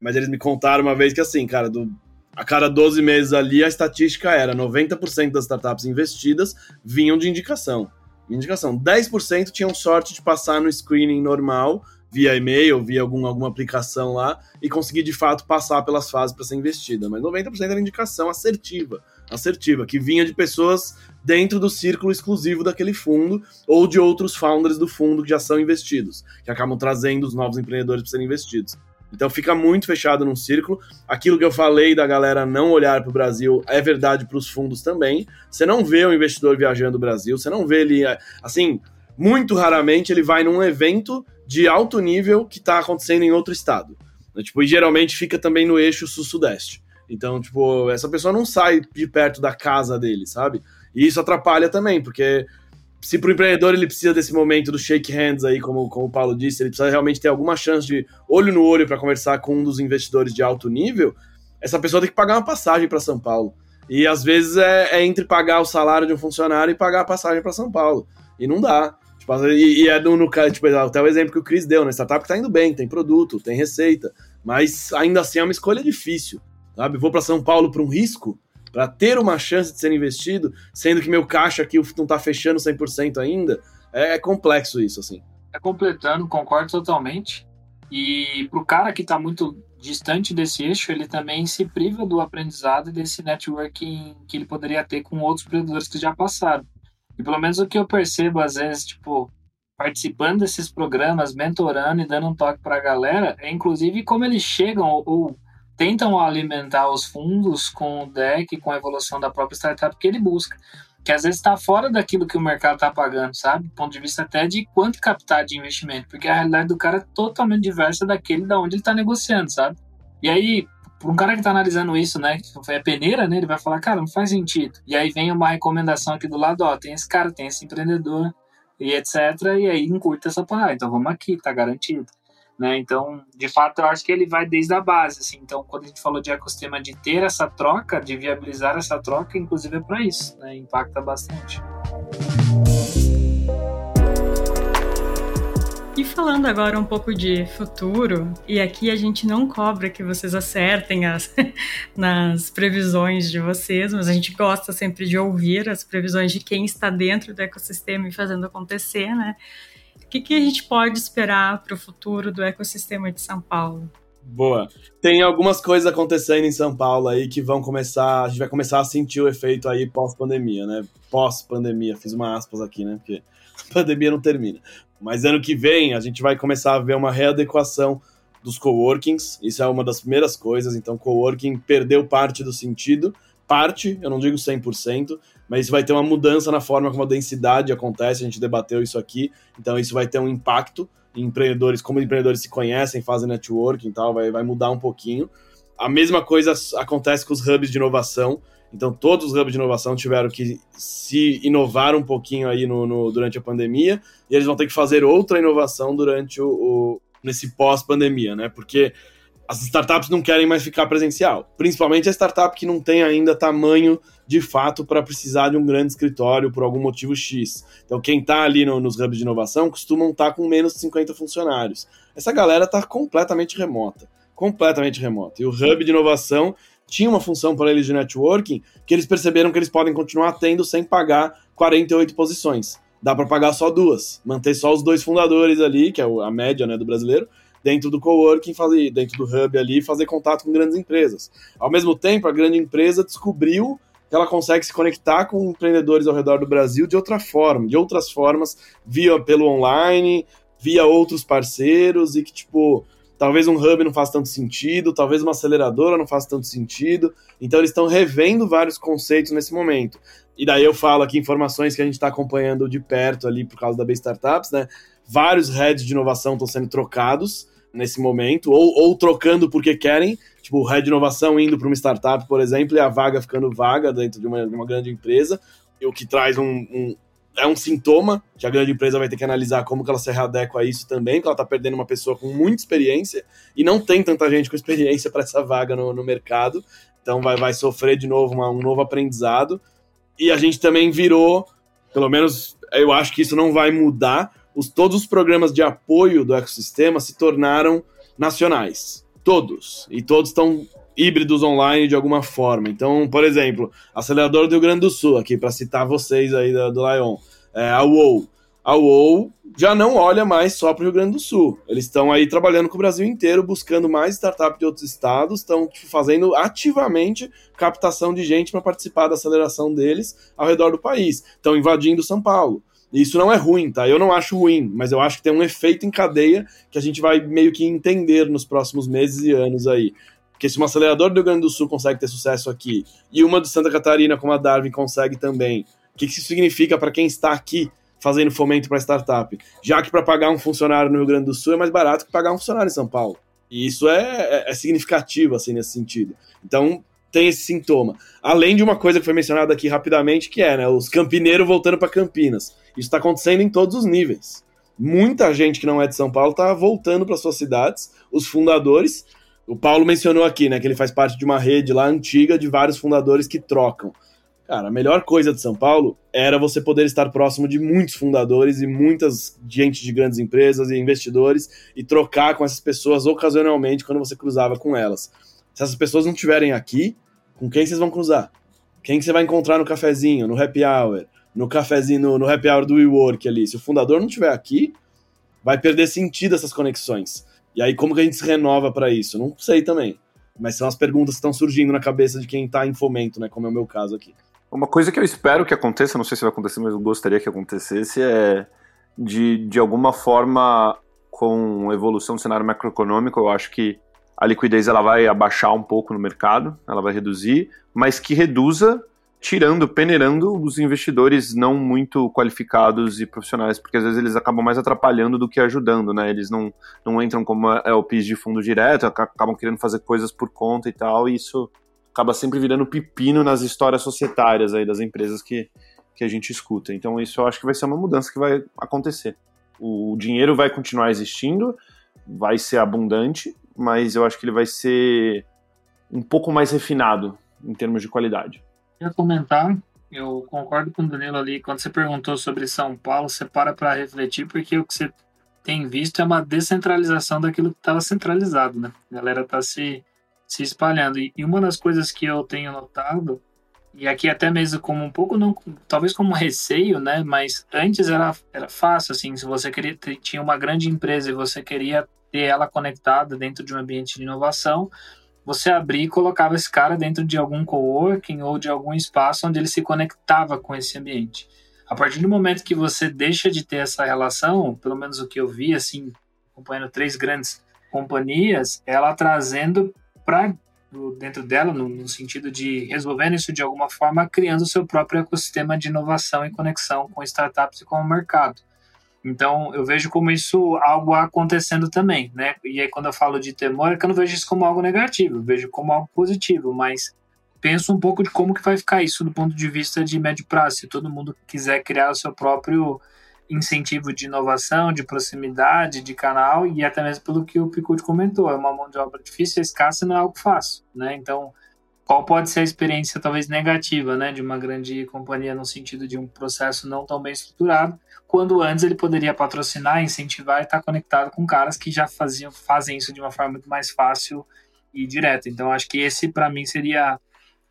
mas eles me contaram uma vez que, assim, cara, do, a cada 12 meses ali, a estatística era 90% das startups investidas vinham de indicação. Indicação. 10% tinham sorte de passar no screening normal, via e-mail, via algum, alguma aplicação lá, e conseguir de fato passar pelas fases para ser investida. Mas 90% era indicação assertiva assertiva, que vinha de pessoas dentro do círculo exclusivo daquele fundo ou de outros founders do fundo que já são investidos, que acabam trazendo os novos empreendedores para serem investidos. Então fica muito fechado num círculo. Aquilo que eu falei da galera não olhar para o Brasil é verdade para os fundos também. Você não vê o investidor viajando o Brasil, você não vê ele assim, muito raramente ele vai num evento de alto nível que está acontecendo em outro estado. Tipo, e geralmente fica também no eixo sul-sudeste. Então, tipo, essa pessoa não sai de perto da casa dele, sabe? E isso atrapalha também, porque se para o empreendedor ele precisa desse momento do shake hands aí, como, como o Paulo disse, ele precisa realmente ter alguma chance de olho no olho para conversar com um dos investidores de alto nível, essa pessoa tem que pagar uma passagem para São Paulo. E às vezes é, é, entre pagar o salário de um funcionário e pagar a passagem para São Paulo. E não dá. Tipo, e, e, é no, no tipo, até o exemplo que o Chris deu, né? Startup que tá indo bem, tem produto, tem receita, mas ainda assim é uma escolha difícil sabe? Vou para São Paulo para um risco, para ter uma chance de ser investido, sendo que meu caixa aqui não está fechando 100% ainda. É, é complexo isso, assim. É completando, concordo totalmente. E para o cara que está muito distante desse eixo, ele também se priva do aprendizado e desse networking que ele poderia ter com outros empreendedores que já passaram. E pelo menos o que eu percebo, às vezes, tipo, participando desses programas, mentorando e dando um toque para a galera, é inclusive como eles chegam ou, ou tentam alimentar os fundos com o deck, com a evolução da própria startup que ele busca. Que às vezes está fora daquilo que o mercado está pagando, sabe? Do ponto de vista até de quanto captar de investimento, porque a realidade do cara é totalmente diversa daquele da onde ele está negociando, sabe? E aí, para um cara que está analisando isso, né, que a peneira, né, ele vai falar, cara, não faz sentido. E aí vem uma recomendação aqui do lado, ó, tem esse cara, tem esse empreendedor e etc. E aí encurta essa parada. Então vamos aqui, tá garantido. Né? Então, de fato, eu acho que ele vai desde a base. Assim. Então, quando a gente falou de ecossistema, de ter essa troca, de viabilizar essa troca, inclusive é para isso, né? impacta bastante. E falando agora um pouco de futuro, e aqui a gente não cobra que vocês acertem as, [LAUGHS] nas previsões de vocês, mas a gente gosta sempre de ouvir as previsões de quem está dentro do ecossistema e fazendo acontecer, né? Que, que a gente pode esperar para o futuro do ecossistema de São Paulo? Boa. Tem algumas coisas acontecendo em São Paulo aí que vão começar, a gente vai começar a sentir o efeito aí pós-pandemia, né? Pós-pandemia, fiz uma aspas aqui, né? Porque a pandemia não termina. Mas ano que vem a gente vai começar a ver uma readequação dos coworkings, isso é uma das primeiras coisas, então coworking perdeu parte do sentido, parte, eu não digo 100%, mas vai ter uma mudança na forma como a densidade acontece, a gente debateu isso aqui, então isso vai ter um impacto em empreendedores, como empreendedores se conhecem, fazem networking e tal, vai, vai mudar um pouquinho. A mesma coisa acontece com os hubs de inovação, então todos os hubs de inovação tiveram que se inovar um pouquinho aí no, no durante a pandemia, e eles vão ter que fazer outra inovação durante o, o nesse pós-pandemia, né? Porque as startups não querem mais ficar presencial, principalmente a startup que não tem ainda tamanho de fato para precisar de um grande escritório por algum motivo X. Então, quem está ali no, nos hubs de inovação costumam estar tá com menos de 50 funcionários. Essa galera está completamente remota. Completamente remota. E o hub de inovação tinha uma função para eles de networking que eles perceberam que eles podem continuar tendo sem pagar 48 posições. Dá para pagar só duas, manter só os dois fundadores ali, que é a média né, do brasileiro, dentro do coworking, fazer, dentro do hub ali, fazer contato com grandes empresas. Ao mesmo tempo, a grande empresa descobriu que ela consegue se conectar com empreendedores ao redor do Brasil de outra forma, de outras formas, via pelo online, via outros parceiros e que tipo talvez um hub não faça tanto sentido, talvez uma aceleradora não faça tanto sentido. Então eles estão revendo vários conceitos nesse momento. E daí eu falo aqui informações que a gente está acompanhando de perto ali por causa da B Startups, né? Vários heads de inovação estão sendo trocados nesse momento, ou, ou trocando porque querem, tipo, o de inovação indo para uma startup, por exemplo, e a vaga ficando vaga dentro de uma, de uma grande empresa, o que traz um, um é um sintoma que a grande empresa vai ter que analisar como que ela se readequa a isso também, que ela está perdendo uma pessoa com muita experiência e não tem tanta gente com experiência para essa vaga no, no, mercado, então vai, vai sofrer de novo uma, um novo aprendizado. E a gente também virou, pelo menos eu acho que isso não vai mudar, os, todos os programas de apoio do ecossistema se tornaram nacionais. Todos. E todos estão híbridos online de alguma forma. Então, por exemplo, acelerador do Rio Grande do Sul, aqui para citar vocês aí do, do Lion, é, a WoW. A WoW já não olha mais só para o Rio Grande do Sul. Eles estão aí trabalhando com o Brasil inteiro, buscando mais startups de outros estados, estão tipo, fazendo ativamente captação de gente para participar da aceleração deles ao redor do país. Estão invadindo São Paulo. Isso não é ruim, tá? Eu não acho ruim, mas eu acho que tem um efeito em cadeia que a gente vai meio que entender nos próximos meses e anos aí. Porque se uma aceleradora do Rio Grande do Sul consegue ter sucesso aqui e uma de Santa Catarina, como a Darwin, consegue também, o que isso significa para quem está aqui fazendo fomento para startup? Já que para pagar um funcionário no Rio Grande do Sul é mais barato que pagar um funcionário em São Paulo. E isso é, é, é significativo, assim, nesse sentido. Então, tem esse sintoma. Além de uma coisa que foi mencionada aqui rapidamente, que é né, os campineiros voltando para Campinas. Isso está acontecendo em todos os níveis. Muita gente que não é de São Paulo está voltando para suas cidades, os fundadores, o Paulo mencionou aqui, né, que ele faz parte de uma rede lá antiga de vários fundadores que trocam. Cara, a melhor coisa de São Paulo era você poder estar próximo de muitos fundadores e muitas gente de grandes empresas e investidores e trocar com essas pessoas ocasionalmente quando você cruzava com elas. Se essas pessoas não estiverem aqui, com quem vocês vão cruzar? Quem que você vai encontrar no cafezinho, no happy hour, no cafezinho, no, no happy hour do WeWork ali? Se o fundador não estiver aqui, vai perder sentido essas conexões. E aí, como que a gente se renova para isso? Não sei também. Mas são as perguntas que estão surgindo na cabeça de quem está em fomento, né? Como é o meu caso aqui. Uma coisa que eu espero que aconteça, não sei se vai acontecer, mas eu gostaria que acontecesse, é de, de alguma forma, com evolução do cenário macroeconômico, eu acho que a liquidez ela vai abaixar um pouco no mercado, ela vai reduzir, mas que reduza tirando, peneirando os investidores não muito qualificados e profissionais, porque às vezes eles acabam mais atrapalhando do que ajudando, né? Eles não, não entram como LPs de fundo direto, acabam querendo fazer coisas por conta e tal, e isso acaba sempre virando pepino nas histórias societárias aí das empresas que, que a gente escuta. Então isso eu acho que vai ser uma mudança que vai acontecer. O dinheiro vai continuar existindo, vai ser abundante, mas eu acho que ele vai ser um pouco mais refinado em termos de qualidade ia comentar, eu concordo com o Danilo ali, quando você perguntou sobre São Paulo, você para para refletir, porque o que você tem visto é uma descentralização daquilo que estava centralizado, né? A galera está se, se espalhando. E, e uma das coisas que eu tenho notado, e aqui até mesmo como um pouco, não, talvez como receio, né? Mas antes era, era fácil, assim, se você queria, tinha uma grande empresa e você queria ter ela conectada dentro de um ambiente de inovação, você abria e colocava esse cara dentro de algum coworking ou de algum espaço onde ele se conectava com esse ambiente. A partir do momento que você deixa de ter essa relação, pelo menos o que eu vi, assim, acompanhando três grandes companhias, ela trazendo para dentro dela, no, no, sentido de resolvendo isso de alguma forma, criando o seu próprio ecossistema de inovação e conexão com startups e com o mercado. Então, eu vejo como isso algo acontecendo também, né? E aí, quando eu falo de temor, é que eu não vejo isso como algo negativo, eu vejo como algo positivo, mas penso um pouco de como que vai ficar isso do ponto de vista de médio prazo. Se todo mundo quiser criar o seu próprio incentivo de inovação, de proximidade, de canal, e até mesmo pelo que o Picucci comentou, é uma mão de obra difícil, escassa não é algo fácil, né? Então, qual pode ser a experiência talvez negativa, né, de uma grande companhia no sentido de um processo não tão bem estruturado, quando antes ele poderia patrocinar, incentivar e estar conectado com caras que já faziam, fazem isso de uma forma muito mais fácil ir direto. Então acho que esse para mim seria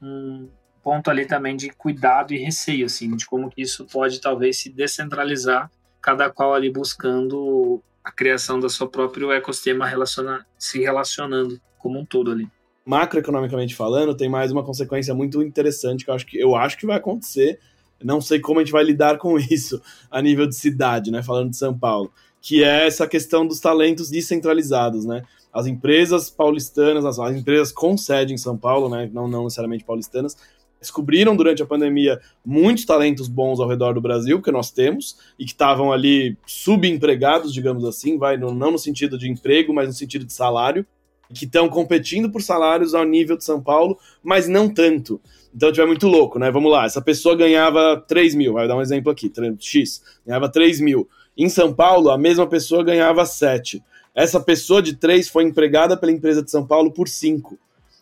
um ponto ali também de cuidado e receio, assim, de como que isso pode talvez se descentralizar, cada qual ali buscando a criação do seu próprio ecossistema relaciona, se relacionando como um todo ali. Macroeconomicamente falando, tem mais uma consequência muito interessante que eu acho que, eu acho que vai acontecer. Não sei como a gente vai lidar com isso a nível de cidade, né? Falando de São Paulo, que é essa questão dos talentos descentralizados, né? As empresas paulistanas, as, as empresas com sede em São Paulo, né? Não, não necessariamente paulistanas, descobriram durante a pandemia muitos talentos bons ao redor do Brasil, que nós temos, e que estavam ali subempregados, digamos assim, vai, não no sentido de emprego, mas no sentido de salário, que estão competindo por salários ao nível de São Paulo, mas não tanto. Então, tiver muito louco, né? Vamos lá, essa pessoa ganhava 3 mil, vai dar um exemplo aqui, X, ganhava 3 mil. Em São Paulo, a mesma pessoa ganhava 7. Essa pessoa de 3 foi empregada pela empresa de São Paulo por 5.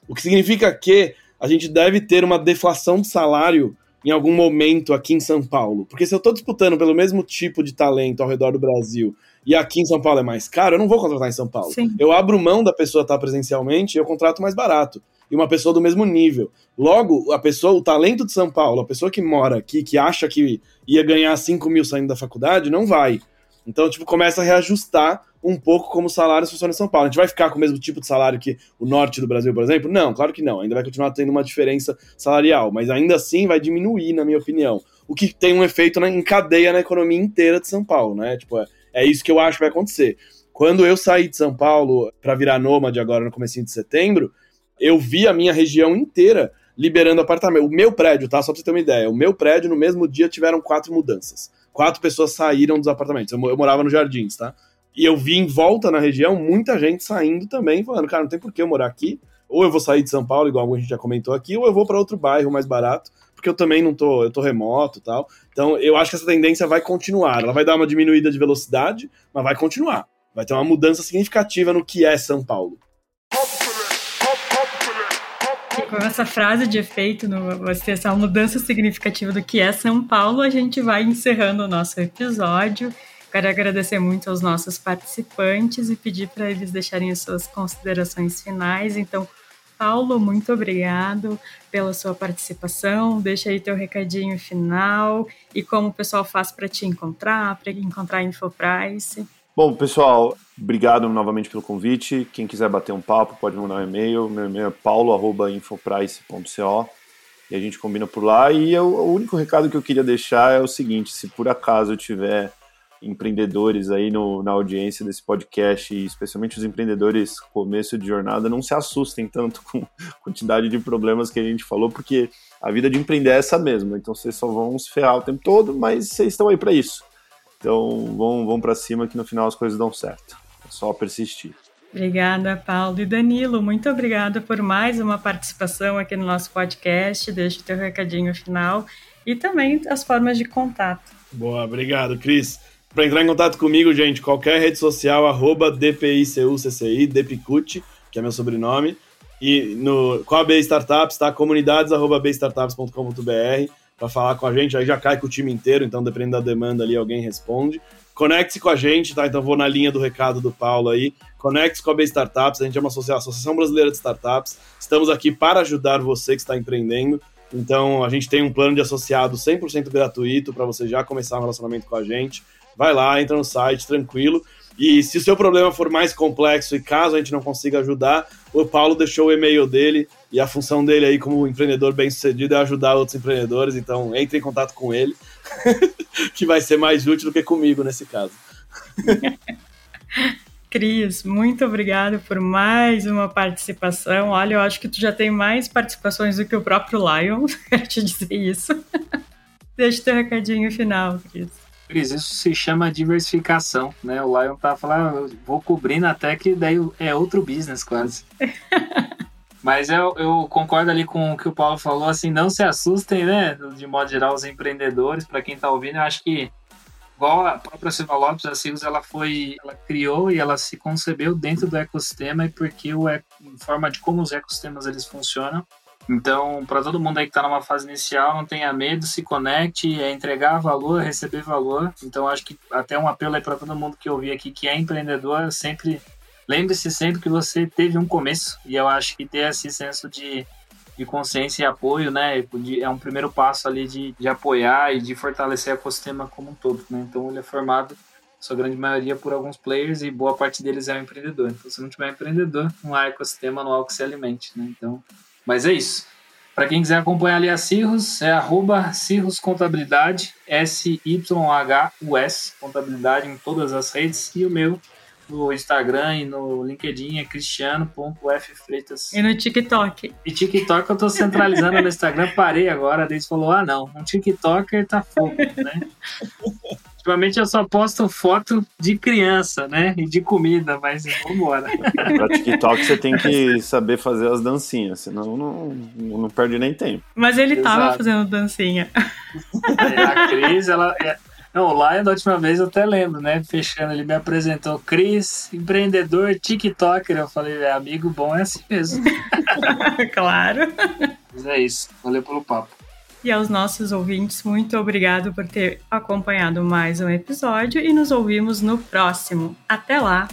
O que significa que a gente deve ter uma deflação de salário em algum momento aqui em São Paulo. Porque se eu estou disputando pelo mesmo tipo de talento ao redor do Brasil e aqui em São Paulo é mais caro, eu não vou contratar em São Paulo. Sim. Eu abro mão da pessoa estar presencialmente e eu contrato mais barato. E uma pessoa do mesmo nível. Logo, a pessoa, o talento de São Paulo, a pessoa que mora aqui, que acha que ia ganhar 5 mil saindo da faculdade, não vai. Então, tipo, começa a reajustar um pouco como os salários funcionam em São Paulo. A gente vai ficar com o mesmo tipo de salário que o norte do Brasil, por exemplo? Não, claro que não. Ainda vai continuar tendo uma diferença salarial, mas ainda assim vai diminuir, na minha opinião. O que tem um efeito na, em cadeia na economia inteira de São Paulo, né? Tipo, é, é isso que eu acho que vai acontecer. Quando eu saí de São Paulo para virar nômade agora no começo de setembro, eu vi a minha região inteira liberando apartamento. O meu prédio, tá? Só pra você ter uma ideia. O meu prédio, no mesmo dia, tiveram quatro mudanças. Quatro pessoas saíram dos apartamentos. Eu, eu morava no Jardins, tá? E eu vi em volta na região muita gente saindo também, falando, cara, não tem por que eu morar aqui. Ou eu vou sair de São Paulo, igual a gente já comentou aqui, ou eu vou para outro bairro mais barato, porque eu também não tô, eu tô remoto e tal. Então, eu acho que essa tendência vai continuar. Ela vai dar uma diminuída de velocidade, mas vai continuar. Vai ter uma mudança significativa no que é São Paulo. Com essa frase de efeito, no, essa mudança significativa do que é São Paulo, a gente vai encerrando o nosso episódio. Quero agradecer muito aos nossos participantes e pedir para eles deixarem as suas considerações finais. Então, Paulo, muito obrigado pela sua participação. Deixa aí teu recadinho final e como o pessoal faz para te encontrar, para encontrar a Infoprice. Bom, pessoal, obrigado novamente pelo convite. Quem quiser bater um papo pode mandar um e-mail. Meu e-mail é paulo.infoprice.co e a gente combina por lá. E eu, o único recado que eu queria deixar é o seguinte: se por acaso eu tiver empreendedores aí no, na audiência desse podcast, e especialmente os empreendedores começo de jornada, não se assustem tanto [LAUGHS] com a quantidade de problemas que a gente falou, porque a vida de empreender é essa mesmo. Então vocês só vão se ferrar o tempo todo, mas vocês estão aí para isso. Então vão, vão para cima que no final as coisas dão certo. É só persistir. Obrigada, Paulo. E Danilo, muito obrigada por mais uma participação aqui no nosso podcast. Deixa o teu recadinho final e também as formas de contato. Boa, obrigado, Cris. Para entrar em contato comigo, gente, qualquer rede social, arroba DPICUCCI, Depicute, que é meu sobrenome. E no, com a B Startups, tá? Comunidades, arroba bstartups.com.br, para falar com a gente. Aí já cai com o time inteiro, então dependendo da demanda ali, alguém responde. Conecte-se com a gente, tá? Então vou na linha do recado do Paulo aí. Conecte-se com a B Startups, a gente é uma associação brasileira de startups. Estamos aqui para ajudar você que está empreendendo. Então a gente tem um plano de associado 100% gratuito para você já começar um relacionamento com a gente vai lá, entra no site, tranquilo. E se o seu problema for mais complexo e caso a gente não consiga ajudar, o Paulo deixou o e-mail dele e a função dele aí como empreendedor bem sucedido é ajudar outros empreendedores, então entre em contato com ele, [LAUGHS] que vai ser mais útil do que comigo nesse caso. [LAUGHS] Cris, muito obrigado por mais uma participação. Olha, eu acho que tu já tem mais participações do que o próprio Lion, [LAUGHS] quero te dizer isso. Deixa o teu recadinho final, Cris. Cris, isso se chama diversificação, né? O Lion tá falando, ah, vou cobrindo até que daí é outro business quase. Mas eu, eu, concordo ali com o que o Paulo falou, assim, não se assustem, né? De modo geral, os empreendedores, para quem tá ouvindo, eu acho que igual a própria Silva Lopes, a Silva, ela foi, ela criou e ela se concebeu dentro do ecossistema e porque o, forma de como os ecossistemas eles funcionam, então, para todo mundo aí que está numa fase inicial, não tenha medo, se conecte, é entregar valor, receber valor. Então, acho que até um apelo aí para todo mundo que ouvir aqui que é empreendedor, sempre lembre-se sempre que você teve um começo, e eu acho que ter esse senso de, de consciência e apoio, né, é um primeiro passo ali de, de apoiar e de fortalecer o ecossistema como um todo, né? Então ele é formado sua grande maioria por alguns players e boa parte deles é um empreendedor. Então, se não tiver empreendedor, não há ecossistema, não há que se alimente, né? Então, mas é isso. Para quem quiser acompanhar ali a Cirrus, é arroba Cirrus Contabilidade, S-Y-H-U-S, Contabilidade em todas as redes, e o meu no Instagram e no LinkedIn é cristiano.ffreitas. E no TikTok. E TikTok eu tô centralizando no Instagram, parei agora, desde falou, ah não, um TikToker tá fogo, né? Ultimamente eu só posto foto de criança, né? E de comida, mas vambora. pra TikTok você tem que saber fazer as dancinhas, senão não, não perde nem tempo. Mas ele Exato. tava fazendo dancinha. É, a Cris, ela. É... Não, o Lion da última vez eu até lembro, né? Fechando, ele me apresentou Cris, empreendedor, TikToker. Eu falei, é, amigo bom é assim mesmo. [LAUGHS] claro. Mas é isso. Valeu pelo papo. E aos nossos ouvintes, muito obrigado por ter acompanhado mais um episódio e nos ouvimos no próximo. Até lá!